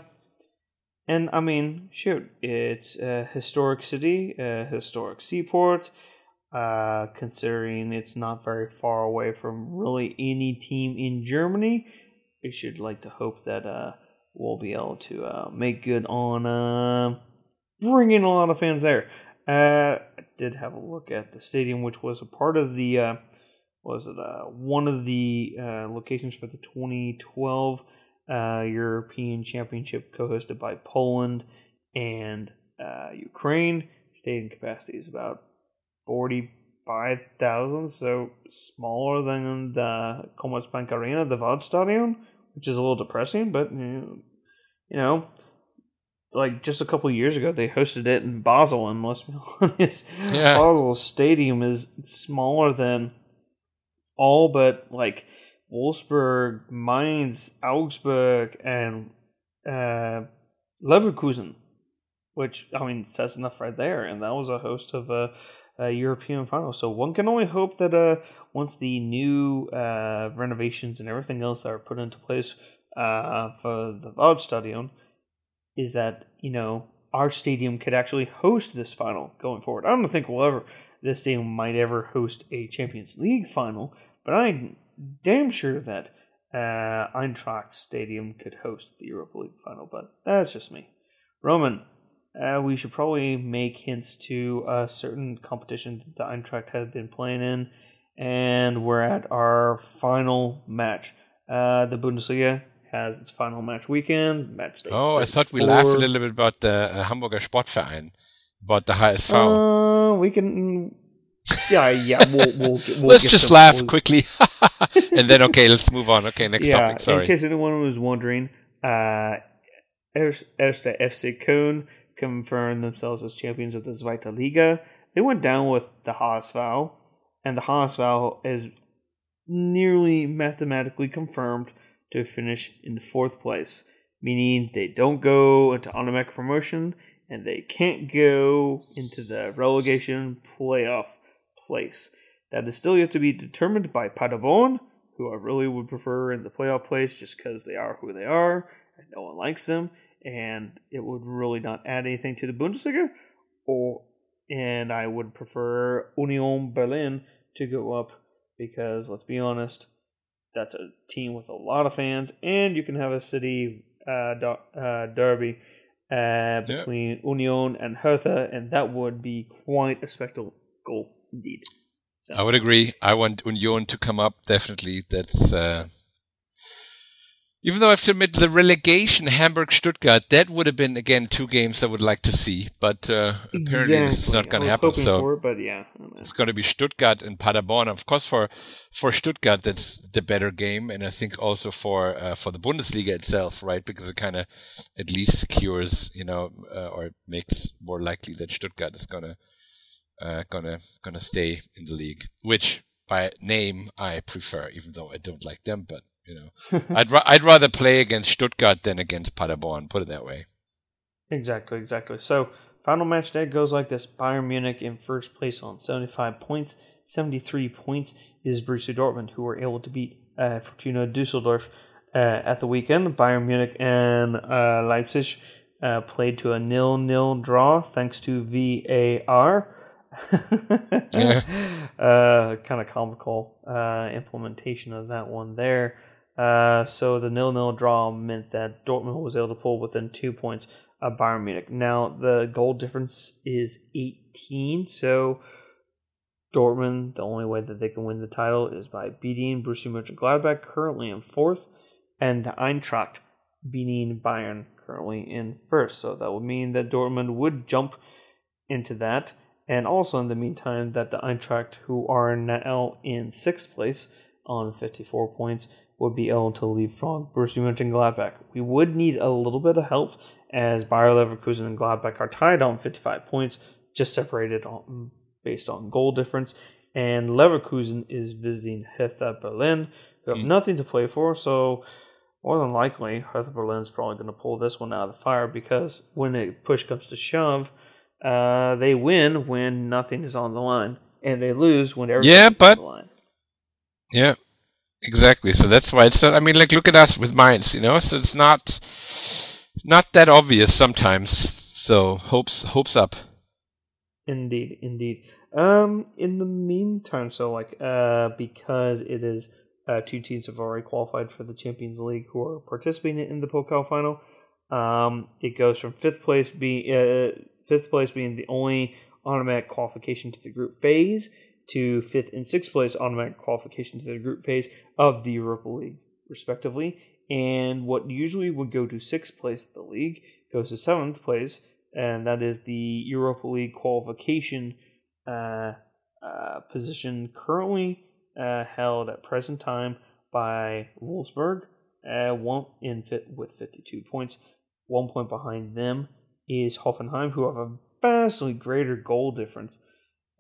And I mean, shoot, it's a historic city, a historic seaport. Uh, considering it's not very far away from really any team in Germany, we should like to hope that uh, we'll be able to uh, make good on uh, bringing a lot of fans there. Uh, I did have a look at the stadium, which was a part of the uh, was it one of the locations for the 2012 uh, European Championship, co-hosted by Poland and uh, Ukraine. Stadium capacity is about 45,000, so smaller than the Commerzbank Arena, the Waldstadion, which is a little depressing, but you know, you know like just a couple years ago, they hosted it in Basel, and let's be honest, Yeah. Basel Stadium is smaller than all but like Wolfsburg, Mainz, Augsburg, and uh, Leverkusen, which I mean says enough right there. And that was a host of a, a European final. So one can only hope that uh, once the new uh, renovations and everything else are put into place uh, for the Waldstadion, is that you know our stadium could actually host this final going forward. I don't think we'll ever this stadium might ever host a Champions League final, but I'm damn sure that uh, Eintracht Stadium could host the Europa League final. But that's just me. Roman, uh, we should probably make hints to a certain competition that the Eintracht has been playing in, and we're at our final match. Uh, the Bundesliga has its final match weekend. Match day Oh, I thought we 34. laughed a little bit about the uh, Hamburger Sportverein, about the HSV. Uh, we can. Yeah, yeah. We'll, we'll, we'll let's just laugh we'll- quickly, and then okay, let's move on. Okay, next yeah, topic. Sorry. in case anyone was wondering, uh, Erste FC Köln confirmed themselves as champions of the Zweite Liga. They went down with the HSV, and the HSV is nearly mathematically confirmed to finish in the fourth place, meaning they don't go into automatic promotion and they can't go into the relegation playoff place. That is still yet to be determined by Paderborn, who I really would prefer in the playoff place just because they are who they are and no one likes them, and it would really not add anything to the Bundesliga. Or and I would prefer Union Berlin to go up because let's be honest, that's a team with a lot of fans, and you can have a city uh, do- uh, derby uh, between Union and Hertha, and that would be quite a spectacle indeed. So, I would agree. I want Union to come up. Definitely. That's uh, even though I have to admit the relegation Hamburg Stuttgart that would have been again two games I would like to see, but uh, apparently this is not going to happen. So for but yeah, I don't know. it's going to be Stuttgart and Paderborn. Of course, for for Stuttgart, that's the better game, and I think also for uh, for the Bundesliga itself, right? Because it kind of at least secures, you know, uh, or makes more likely that Stuttgart is gonna uh, gonna gonna stay in the league, which by name I prefer, even though I don't like them. But you know, I'd ra- I'd rather play against Stuttgart than against Paderborn. Put it that way. Exactly, exactly. So, final match day goes like this Bayern Munich in first place on 75 points. 73 points is Borussia Dortmund, who were able to beat uh, Fortuna Dusseldorf uh, at the weekend. Bayern Munich and uh, Leipzig uh, played to a nil-nil draw thanks to VAR. uh, kind of comical uh, implementation of that one there. Uh, so the nil-nil draw meant that Dortmund was able to pull within two points of Bayern Munich. Now the goal difference is 18, so Dortmund, the only way that they can win the title is by beating Borussia Mönchengladbach, currently in fourth, and the Eintracht beating Bayern, currently in first. So that would mean that Dortmund would jump into that, and also in the meantime that the Eintracht, who are now in sixth place on 54 points, would be able to leapfrog Borussia Mönchengladbach. We would need a little bit of help as Bayer Leverkusen and Gladbach are tied on 55 points, just separated on, based on goal difference. And Leverkusen is visiting Hertha Berlin, who have mm. nothing to play for. So, more than likely, Hertha Berlin is probably going to pull this one out of the fire because when a push comes to shove, uh, they win when nothing is on the line, and they lose when everything yeah, but, on the line. Yeah, exactly. So that's why it's. Not, I mean, like look at us with Mainz, you know. So it's not not that obvious sometimes. So hopes hopes up. Indeed, indeed. Um, in the meantime, so like, uh, because it is uh, two teams have already qualified for the Champions League who are participating in the Pokal final. Um, it goes from fifth place being uh, fifth place being the only automatic qualification to the group phase to fifth and sixth place automatic qualification to the group phase of the Europa League, respectively. And what usually would go to sixth place of the league goes to seventh place, and that is the Europa League qualification uh, uh, position currently uh, held at present time by Wolfsburg, uh, one in fit with 52 points. One point behind them is Hoffenheim, who have a vastly greater goal difference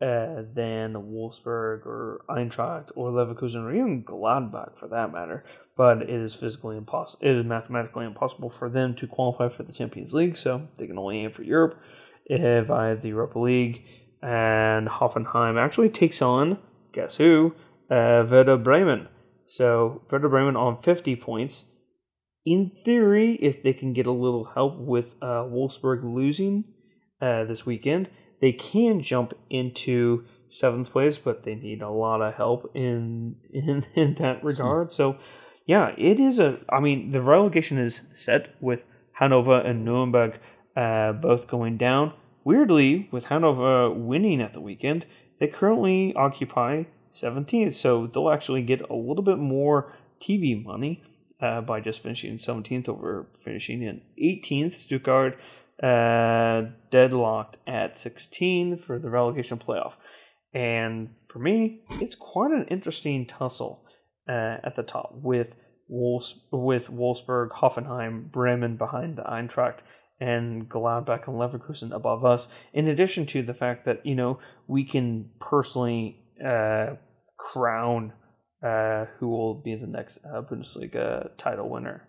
uh, than Wolfsburg or Eintracht or Leverkusen or even Gladbach for that matter. But it is physically impossible. It is mathematically impossible for them to qualify for the Champions League, so they can only aim for Europe via the Europa League. And Hoffenheim actually takes on guess who? Uh, Werder Bremen. So Werder Bremen on 50 points. In theory, if they can get a little help with uh, Wolfsburg losing uh, this weekend, they can jump into seventh place, but they need a lot of help in in, in that regard. So, yeah, it is a. I mean, the relegation is set with Hanover and Nuremberg uh, both going down. Weirdly, with Hanover winning at the weekend, they currently occupy 17th, so they'll actually get a little bit more TV money uh, by just finishing 17th over finishing in 18th. Stuttgart uh, deadlocked at 16 for the relegation playoff. And for me, it's quite an interesting tussle uh, at the top with Wolfs- with Wolfsburg, Hoffenheim, Bremen behind the Eintracht, and Gladbach and Leverkusen above us. In addition to the fact that you know we can personally uh, crown uh, who will be the next uh, Bundesliga title winner,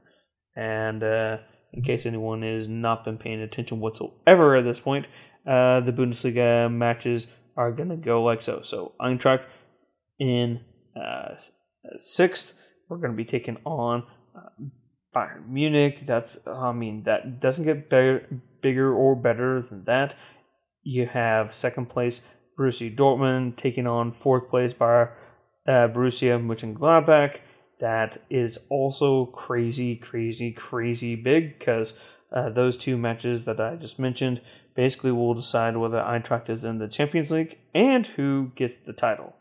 and uh, in case anyone has not been paying attention whatsoever at this point, uh, the Bundesliga matches are going to go like so. So Eintracht in uh, sixth, we're going to be taking on uh, Bayern Munich. That's I mean that doesn't get better, bigger or better than that. You have second place Borussia Dortmund taking on fourth place Bayer uh, Borussia Mönchengladbach that is also crazy, crazy, crazy big because uh, those two matches that I just mentioned basically will decide whether Eintracht is in the Champions League and who gets the title.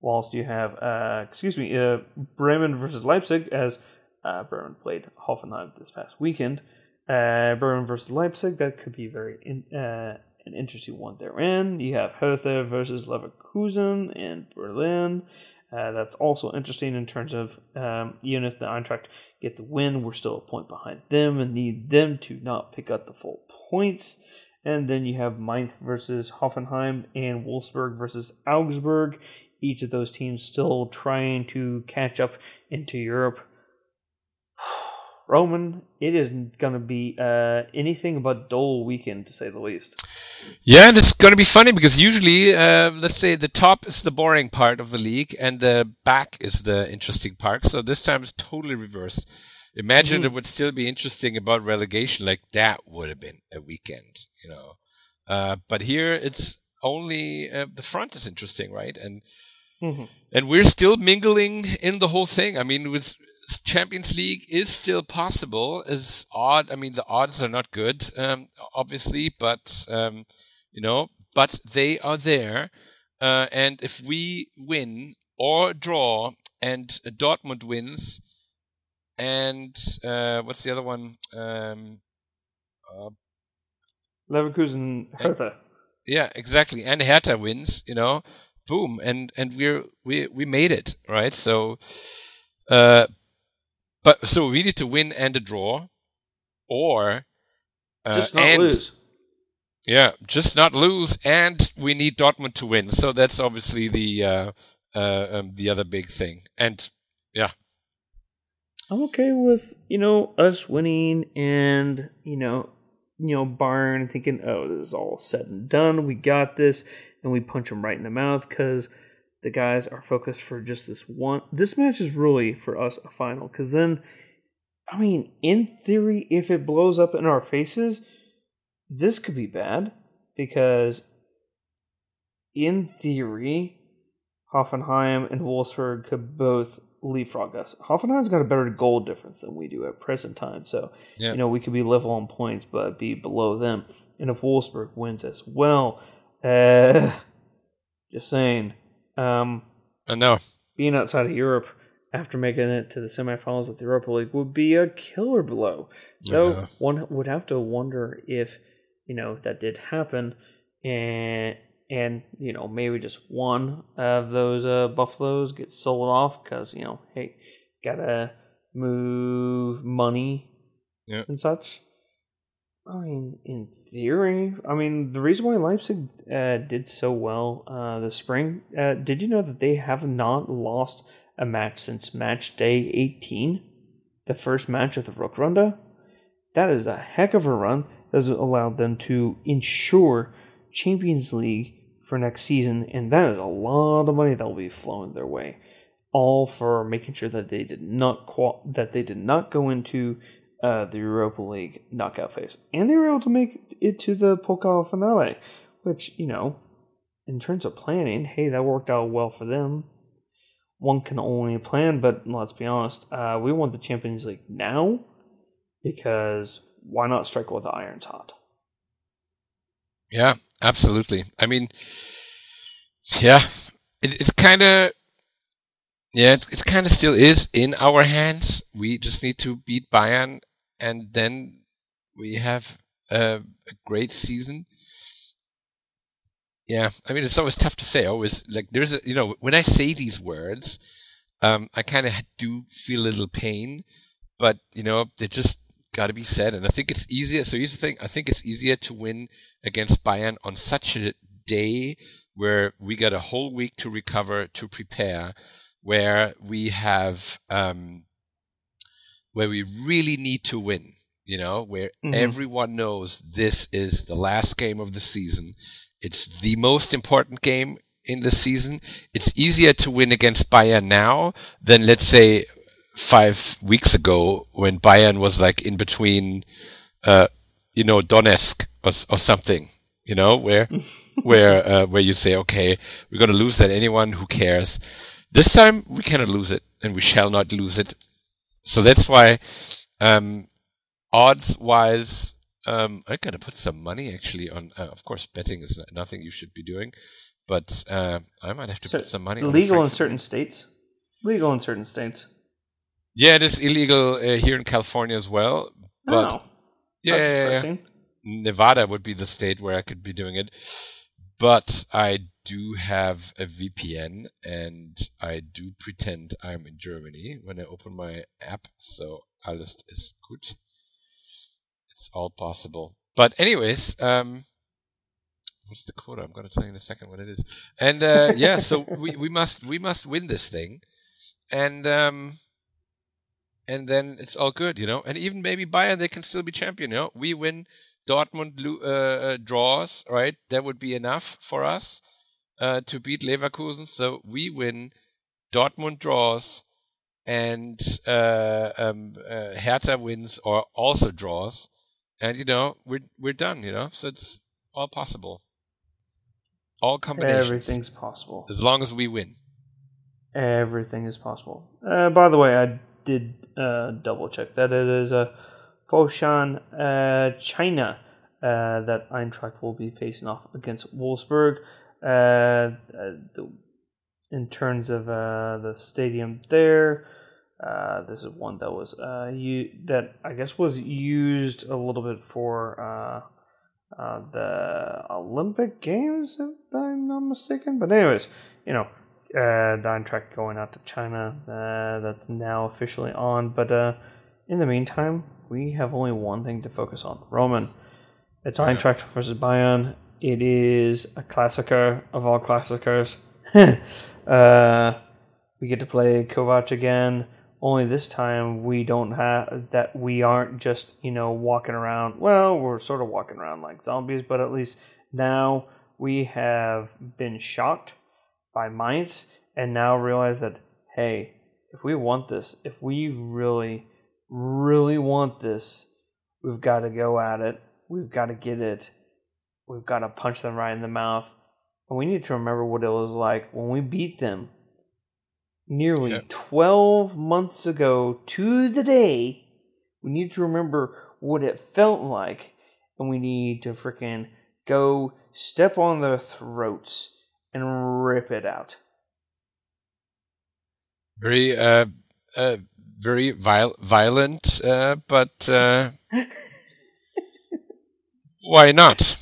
Whilst you have, uh, excuse me, uh, Bremen versus Leipzig, as uh, Bremen played Hoffenheim this past weekend. Uh, Bremen versus Leipzig, that could be very in, uh, an interesting one therein. You have Hertha versus Leverkusen in Berlin. Uh, that's also interesting in terms of um, even if the Eintracht get the win, we're still a point behind them and need them to not pick up the full points. And then you have Mainz versus Hoffenheim and Wolfsburg versus Augsburg. Each of those teams still trying to catch up into Europe. Roman, it is going to be uh, anything but dull weekend to say the least. Yeah, and it's going to be funny because usually, uh, let's say the top is the boring part of the league and the back is the interesting part. So this time it's totally reversed. Imagine mm-hmm. it would still be interesting about relegation, like that would have been a weekend, you know. Uh, but here it's only uh, the front is interesting, right? And mm-hmm. and we're still mingling in the whole thing. I mean, with Champions League is still possible. Is odd. I mean, the odds are not good, um, obviously, but um, you know, but they are there. Uh, and if we win or draw, and Dortmund wins, and uh, what's the other one? Um, uh, Leverkusen Hertha. yeah, exactly. And Hertha wins. You know, boom, and and we're we we made it right. So. Uh, but so we need to win and a draw, or uh, Just not and, lose. Yeah, just not lose, and we need Dortmund to win. So that's obviously the uh, uh, um, the other big thing. And yeah, I'm okay with you know us winning and you know you know Bayern thinking oh this is all said and done we got this and we punch them right in the mouth because the guys are focused for just this one. This match is really for us a final because then I mean in theory if it blows up in our faces this could be bad because in theory Hoffenheim and Wolfsburg could both leapfrog us. Hoffenheim's got a better goal difference than we do at present time, so Yeah. you know we could be level on points but be below them. And if Wolfsburg wins as well, uh, just saying, um, I know. being outside of Europe after making it to the semifinals of the Europa League would be a killer blow. So Yeah. one would have to wonder if you know that did happen, and and you know maybe just one of those uh, buffaloes gets sold off because you know hey gotta move money Yeah. and such. I mean, in theory, I mean the reason why Leipzig uh, did so well uh, this spring. Uh, did you know that they have not lost a match since match day eighteen, the first match of the Rückrunde? That is a heck of a run. That has allowed them to ensure Champions League for next season, and that is a lot of money that will be flowing their way. All for making sure that they did not qual- that they did not go into uh, the Europa League knockout phase, and they were able to make it to the Pokal finale, which you know, in terms of planning, hey, that worked out well for them. One can only plan, but let's be honest, uh, we want the Champions League now because why not strike while the iron's hot? Yeah, absolutely. I mean, yeah, it, it's kind of, yeah, it's, it's kind of still is in our hands. We just need to beat Bayern, and then we have a, a great season. Yeah, I mean, it's always tough to say. Always like there's a, you know, when I say these words, um, I kind of do feel a little pain, but you know, they just got to be said. And I think it's easier. So here's the thing: I think it's easier to win against Bayern on such a day where we got a whole week to recover, to prepare, where we have, um, where we really need to win. You know, where Mhm. everyone knows this is the last game of the season. It's the most important game in the season. It's easier to win against Bayern now than let's say five weeks ago when Bayern was like in between, uh, you know, Donetsk or, or something, you know, where, where, uh, where you say, okay, we're going to lose that. Anyone who cares. This time we cannot lose it and we shall not lose it. So that's why, um, odds wise, um, I'm going to put some money actually on, uh, of course, betting is nothing you should be doing, but, uh, I might have to So, put some money on legal in certain states. Legal in certain states. Yeah, it is illegal uh, here in California as well. But oh, yeah, yeah, yeah. Nevada would be the state where I could be doing it. But I do have a VPN and I do pretend I'm in Germany when I open my app. So alles is gut. It's all possible. But anyways, um, what's the quota? I'm going to tell you in a second what it is. And uh, yeah, so we, we must we must win this thing, and um, and then it's all good, you know. And even maybe Bayern, they can still be champion. You know, we win, Dortmund uh, uh, draws, right? That would be enough for us uh, to beat Leverkusen. So we win, Dortmund draws, and uh, um, uh, Hertha wins or also draws, and you know we're we're done. You know, so it's all possible. All combinations, Everything's possible. as long as we win. Everything is possible. Uh, by the way, I did uh, double check that it is a Foshan uh, China uh, that Eintracht will be facing off against Wolfsburg. Uh, uh, in terms of uh, the stadium there, uh, this is one that was uh, u- that I guess was used a little bit for the Olympic Games, if I'm not mistaken. But anyways, you know, uh, Eintracht going out to China. That's now officially on. But in the meantime, we have only one thing to focus on. Roman. It's Eintracht versus Bayern. It is a classicer of all classicers. uh, we get to play Kovac again. Only this time we don't have that. We aren't just you know walking around. Well, we're sort of walking around like zombies, but at least now we have been shocked by Mainz and now realize that hey, if we want this, if we really, really want this, we've got to go at it. We've got to get it. We've got to punch them right in the mouth. And we need to remember what it was like when we beat them nearly Yeah. 12 months ago to the day. We need to remember what it felt like. And we need to freaking go step on their throats and rip it out. Very, uh, uh, very viol- violent, uh, but uh, why not?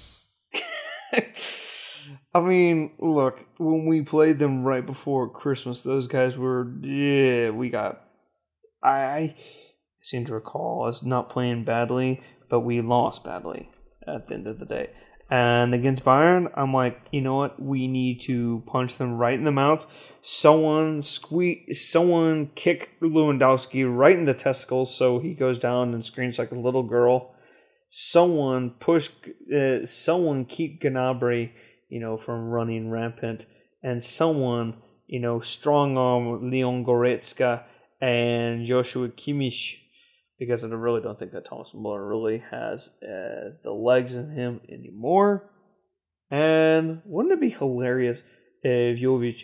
I mean, look, when we played them right before Christmas, those guys were yeah, we got I seem to recall us not playing badly, but we lost badly at the end of the day. And against Bayern, I'm like, you know what? We need to punch them right in the mouth. Someone squeeze, someone kick Lewandowski right in the testicles so he goes down and screams like a little girl. Someone push, uh, someone keep Gnabry, you know, from running rampant, and someone, you know, strong arm Leon Goretzka and Joshua Kimmich because I really don't think that Thomas Muller really has uh, the legs in him anymore. And wouldn't it be hilarious if Jovic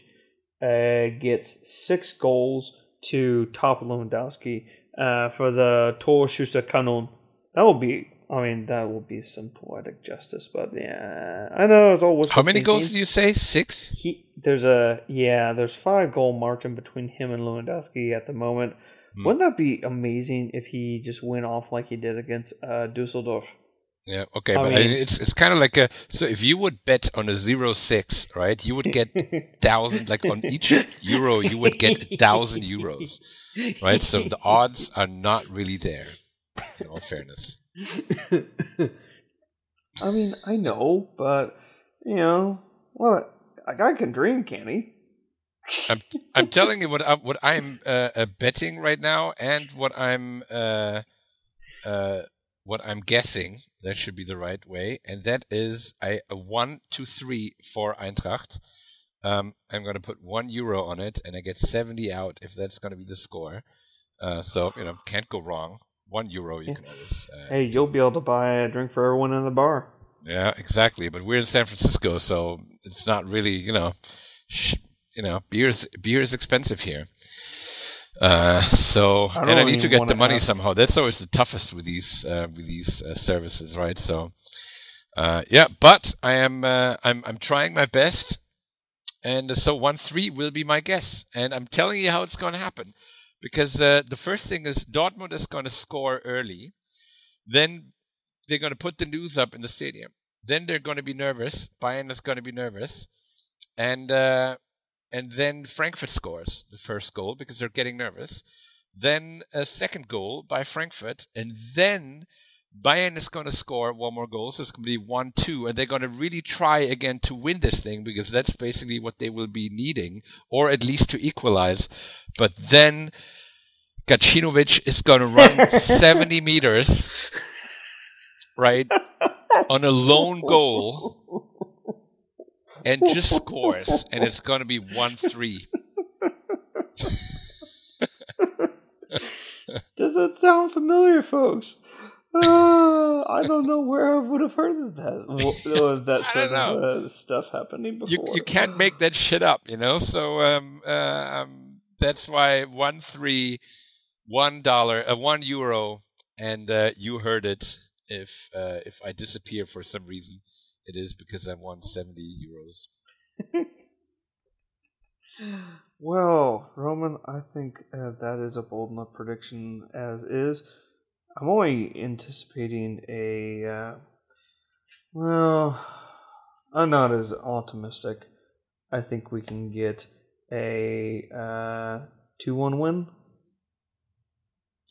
uh, gets six goals to top Lewandowski uh, for the Torschützenkanone? That would be, I mean, that would be some poetic justice. But yeah, I know it's always. How many goals did you say? Six? He there's a yeah, there's five goal margin between him and Lewandowski at the moment. Hmm. Wouldn't that be amazing if he just went off like he did against uh, Dusseldorf? Yeah, okay, I but mean- it's it's kind of like a so if you would bet on a zero six, right? You would get thousand like on each euro you would get a thousand euros, right? So the odds are not really there. In all fairness, I mean, I know, but you know, well, a guy can dream, can he? I'm I'm telling you what I, what I'm uh, uh, betting right now, and what I'm uh, uh, what I'm guessing that should be the right way, and that is I, a one to three for Eintracht. Um, I'm going to put one euro on it, and I get seventy out if that's going to be the score. Uh, so you know, can't go wrong. One euro, you can always. Uh, Hey, you'll be able to buy a drink for everyone in the bar. yeah, exactly. But we're in San Francisco, so it's not really, you know, sh- you know, beer's beer is expensive here. Uh, so I and I need to get the money ask. somehow. That's always the toughest with these uh, with these uh, services, right? So, uh, yeah, but I am uh, I'm I'm trying my best, and so one three will be my guess, and I'm telling you how it's going to happen, because uh, the first thing is Dortmund is going to score early, then they're going to put the news up in the stadium. Then they're going to be nervous. Bayern is going to be nervous, and uh, and then Frankfurt scores the first goal because they're getting nervous. Then a second goal by Frankfurt, and then Bayern is going to score one more goal, so it's going to be one-two, and they're going to really try again to win this thing because that's basically what they will be needing, or at least to equalize. But then Gacinovic is going to run 70 meters, right, on a lone goal and just scores, and it's going to be 1 3. Does it sound familiar, folks? Uh, I don't know where I would have heard of that. Of that sort of uh, stuff happening before. you can't make that shit up, you know? So um, uh, um, that's why 1 3, $1, dollar, uh, 1 euro, and uh, you heard it. If uh, if I disappear for some reason, it is because I won 70 euros. Well, Roman, I think uh, that is a bold enough prediction as is. I'm only anticipating a. Uh, well, I'm not as optimistic. I think we can get a uh, two one win.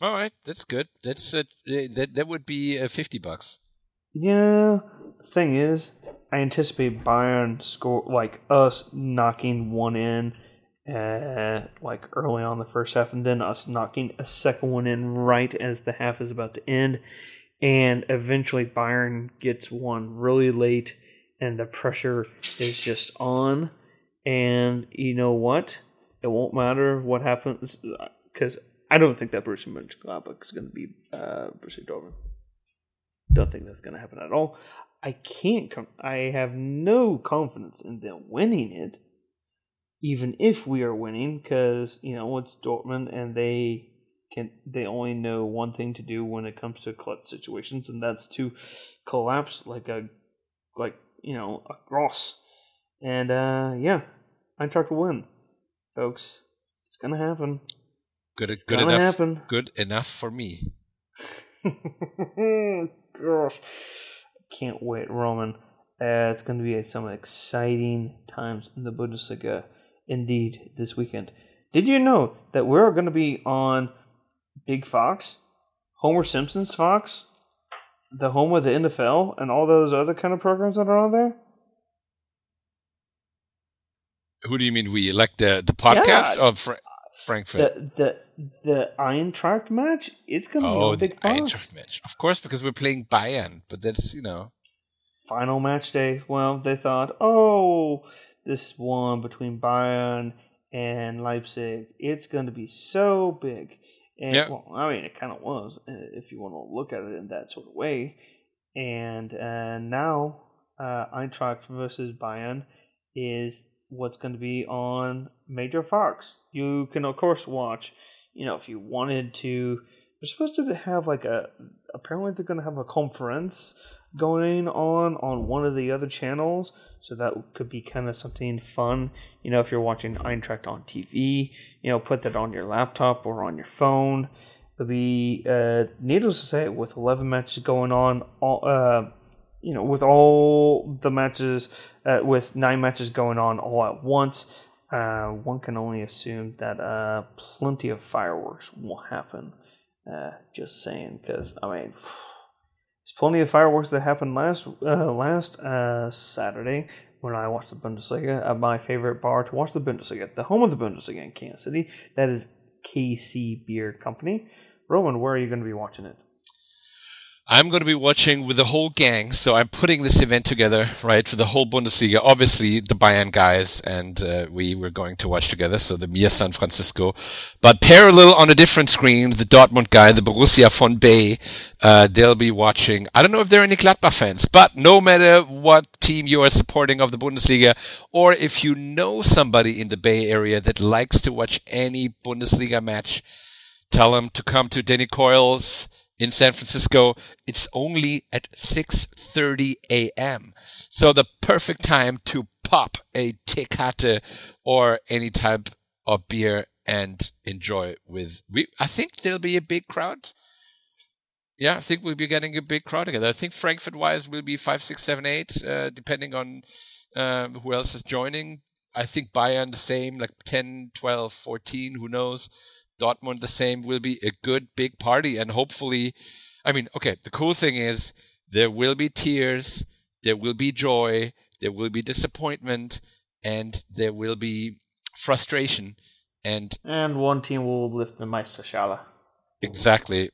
All right, that's good. That's uh, that that would be uh, fifty bucks. Yeah. Thing is, I anticipate Bayern score like us knocking one in, uh, like early on the first half, and then us knocking a second one in right as the half is about to end, and eventually Bayern gets one really late, and the pressure is just on, and you know what? It won't matter what happens because I don't think that Borussia Mönchengladbach is going to be uh, Borussia Dortmund. Don't think that's going to happen at all. I can't. Com- I have no confidence in them winning it, even if we are winning, because you know it's Dortmund and they can. They only know one thing to do when it comes to clutch situations, and that's to collapse like a, like you know, a Gross. And uh yeah, Eintracht will win, folks. It's gonna happen. Good, It's good enough. happen. Good enough for me. Gosh, can't wait, Roman. Uh, it's going to be some exciting times in the Bundesliga, indeed, this weekend. Did you know that we're going to be on Big Fox, Homer Simpson's Fox, the home of the NFL, and all those other kind of programs that are on there? Who do you mean we? Like the the podcast Yeah. of Fra- Frankfurt? The the the Bayern Eintracht match, it's going to be oh, on the Big Fox. Eintracht match. Of course, because we're playing Bayern, but that's you know. final match day. Well, they thought, oh, this one between Bayern and Leipzig, it's going to be so big. And Yeah. well, I mean, it kind of was, uh, if you want to look at it in that sort of way. And uh, now, uh, Eintracht versus Bayern is what's going to be on Major Fox. You can, of course, watch. You know, if you wanted to, they're supposed to have like a. Apparently, they're going to have a conference going on on one of the other channels, so that could be kind of something fun. You know, if you're watching Eintracht on TV, you know, put that on your laptop or on your phone. It'll be uh, needless to say, with 11 matches going on, all, uh, you know, with all the matches, uh, with nine matches going on all at once, uh, one can only assume that uh, plenty of fireworks will happen. Uh, just saying, because I mean, there's plenty of fireworks that happened last uh, last uh, Saturday when I watched the Bundesliga at my favorite bar to watch the Bundesliga, the home of the Bundesliga in Kansas City. That is KC Beer Company. Roman, where are you going to be watching it? I'm going to be watching with the whole gang. So I'm putting this event together, right, for the whole Bundesliga. Obviously, the Bayern guys and uh, we were going to watch together. So the Mia San Francisco, but parallel on a different screen, the Dortmund guy, the Borussia von Bay, uh, they'll be watching. I don't know if there are any Gladbach fans, but no matter what team you are supporting of the Bundesliga, or if you know somebody in the Bay Area that likes to watch any Bundesliga match, tell them to come to Danny Coyle's in San Francisco. It's only at 6:30 a.m. So the perfect time to pop a Tecate or any type of beer and enjoy with we I think there'll be a big crowd. Yeah, I think we'll be getting a big crowd together. I think Frankfurt wise will be five, six, seven, eight, uh, depending on um, who else is joining. I think Bayern the same, like 10, 12, 14, who knows. Dortmund the same will be a good big party. And hopefully I mean okay the cool thing is there will be tears there will be joy there will be disappointment and there will be frustration. And And one team will lift the Meisterschale. exactly.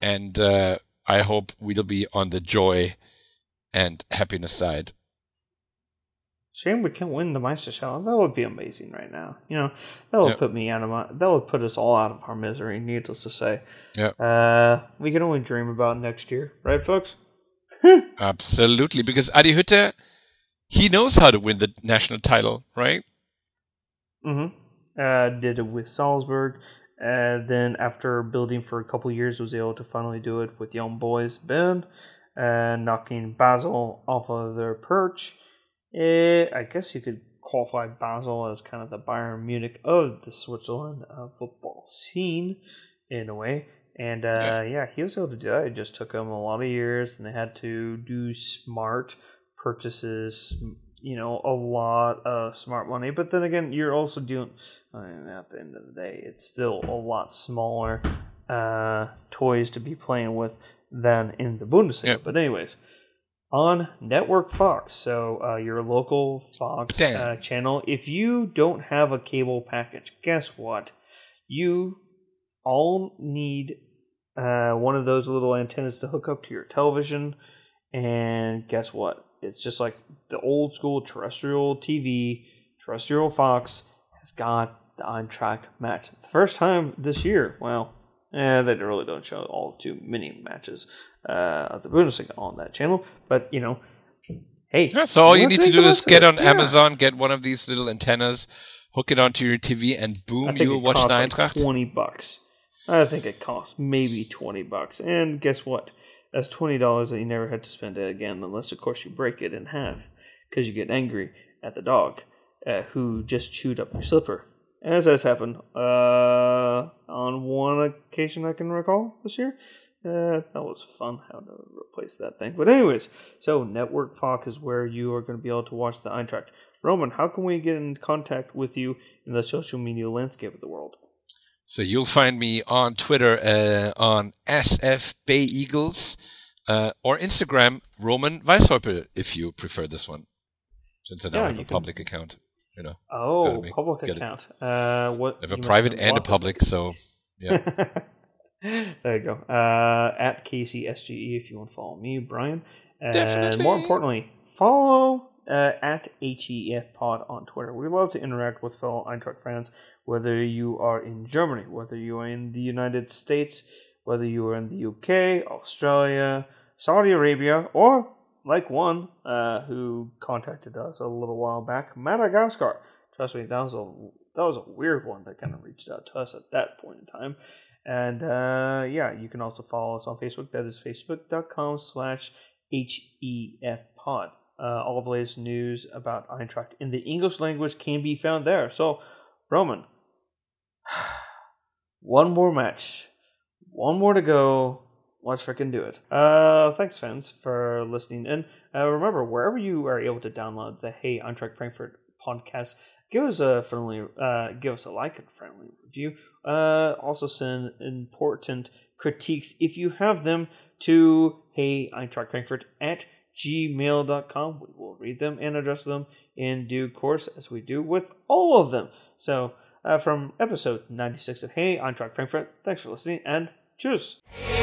And uh, I hope we'll be on the joy and happiness side Shame we can't win the Meisterschale. That would be amazing right now. You know, that would Yeah. put me out of my. That would put us all out of our misery. Needless to say. Yeah. Uh, we can only dream about next year, right, folks? absolutely because Adi Hütter he knows how to win the national title right Mm-hmm. Uh, did it with Salzburg. Uh, then after building for a couple years, was able to finally do it with Young Boys Bern, uh, knocking Basel off of their perch. Eh, I guess you could qualify Basel as kind of the Bayern Munich of the Switzerland uh, football scene, in a way. And uh, yeah. he was able to do that. It just took him a lot of years, and they had to do smart purchases, you know a lot of smart money. But then again, you're also doing. I mean, at the end of the day, it's still a lot smaller uh, toys to be playing with than in the Bundesliga. Yeah. But anyways, on Network Fox, so uh, your local Fox uh, channel. If you don't have a cable package, guess what? You all need uh, one of those little antennas to hook up to your television, and guess what? It's just like the old school terrestrial TV, terrestrial Fox has got the Eintracht match. The first time this year, well, eh, they really don't show all too many matches of the Bundesliga on that channel, but you know, hey, Yeah, so all you need to do is get on Yeah. Amazon, get one of these little antennas, hook it onto your TV, and boom, you'll watch the costs like twenty bucks. I think it costs maybe twenty bucks, and guess what? That's twenty dollars that you never had to spend it again, unless of course you break it in half because you get angry at the dog uh, who just chewed up your slipper. As has happened uh, on one occasion I can recall this year. Uh, that was fun how to replace that thing. But anyways, so Network Fox is where you are going to be able to watch the Eintracht. Roman, how can we get in contact with you in the social media landscape of the world? So you'll find me on Twitter uh, on SFBayEagles uh, or Instagram Roman Weishäupel if you prefer this one, since I now Yeah, have a can- public account. You know, Oh, public it. account. Uh, what? I have a private and a public, so yeah. there you go. Uh, at KCSGE if you want to follow me, Brian. And Definitely. more importantly, follow uh, at HEF Pod on Twitter. We love to interact with fellow Eintracht fans, whether you are in Germany, whether you are in the United States, whether you are in the UK, Australia, Saudi Arabia, or like one uh, who contacted us a little while back, Madagascar. Trust me, that was a that was a weird one that kind of reached out to us at that point in time. And uh, yeah, you can also follow us on Facebook. That is facebook.com slash HEFpod. Uh, all the latest news about Eintracht in the English language can be found there. So, Roman, one more match, one more to go. Let's freaking do it. Uh, thanks, fans, for listening. And uh, remember, wherever you are able to download the Hey Eintracht Frankfurt podcast, give us a friendly, uh, give us a like and friendly review. Uh, also send important critiques if you have them to Hey Eintracht Frankfurt at gmail.com. We will read them and address them in due course, as we do with all of them. So, uh, from episode 96 of Hey Eintracht Frankfurt, thanks for listening and cheers. Hey.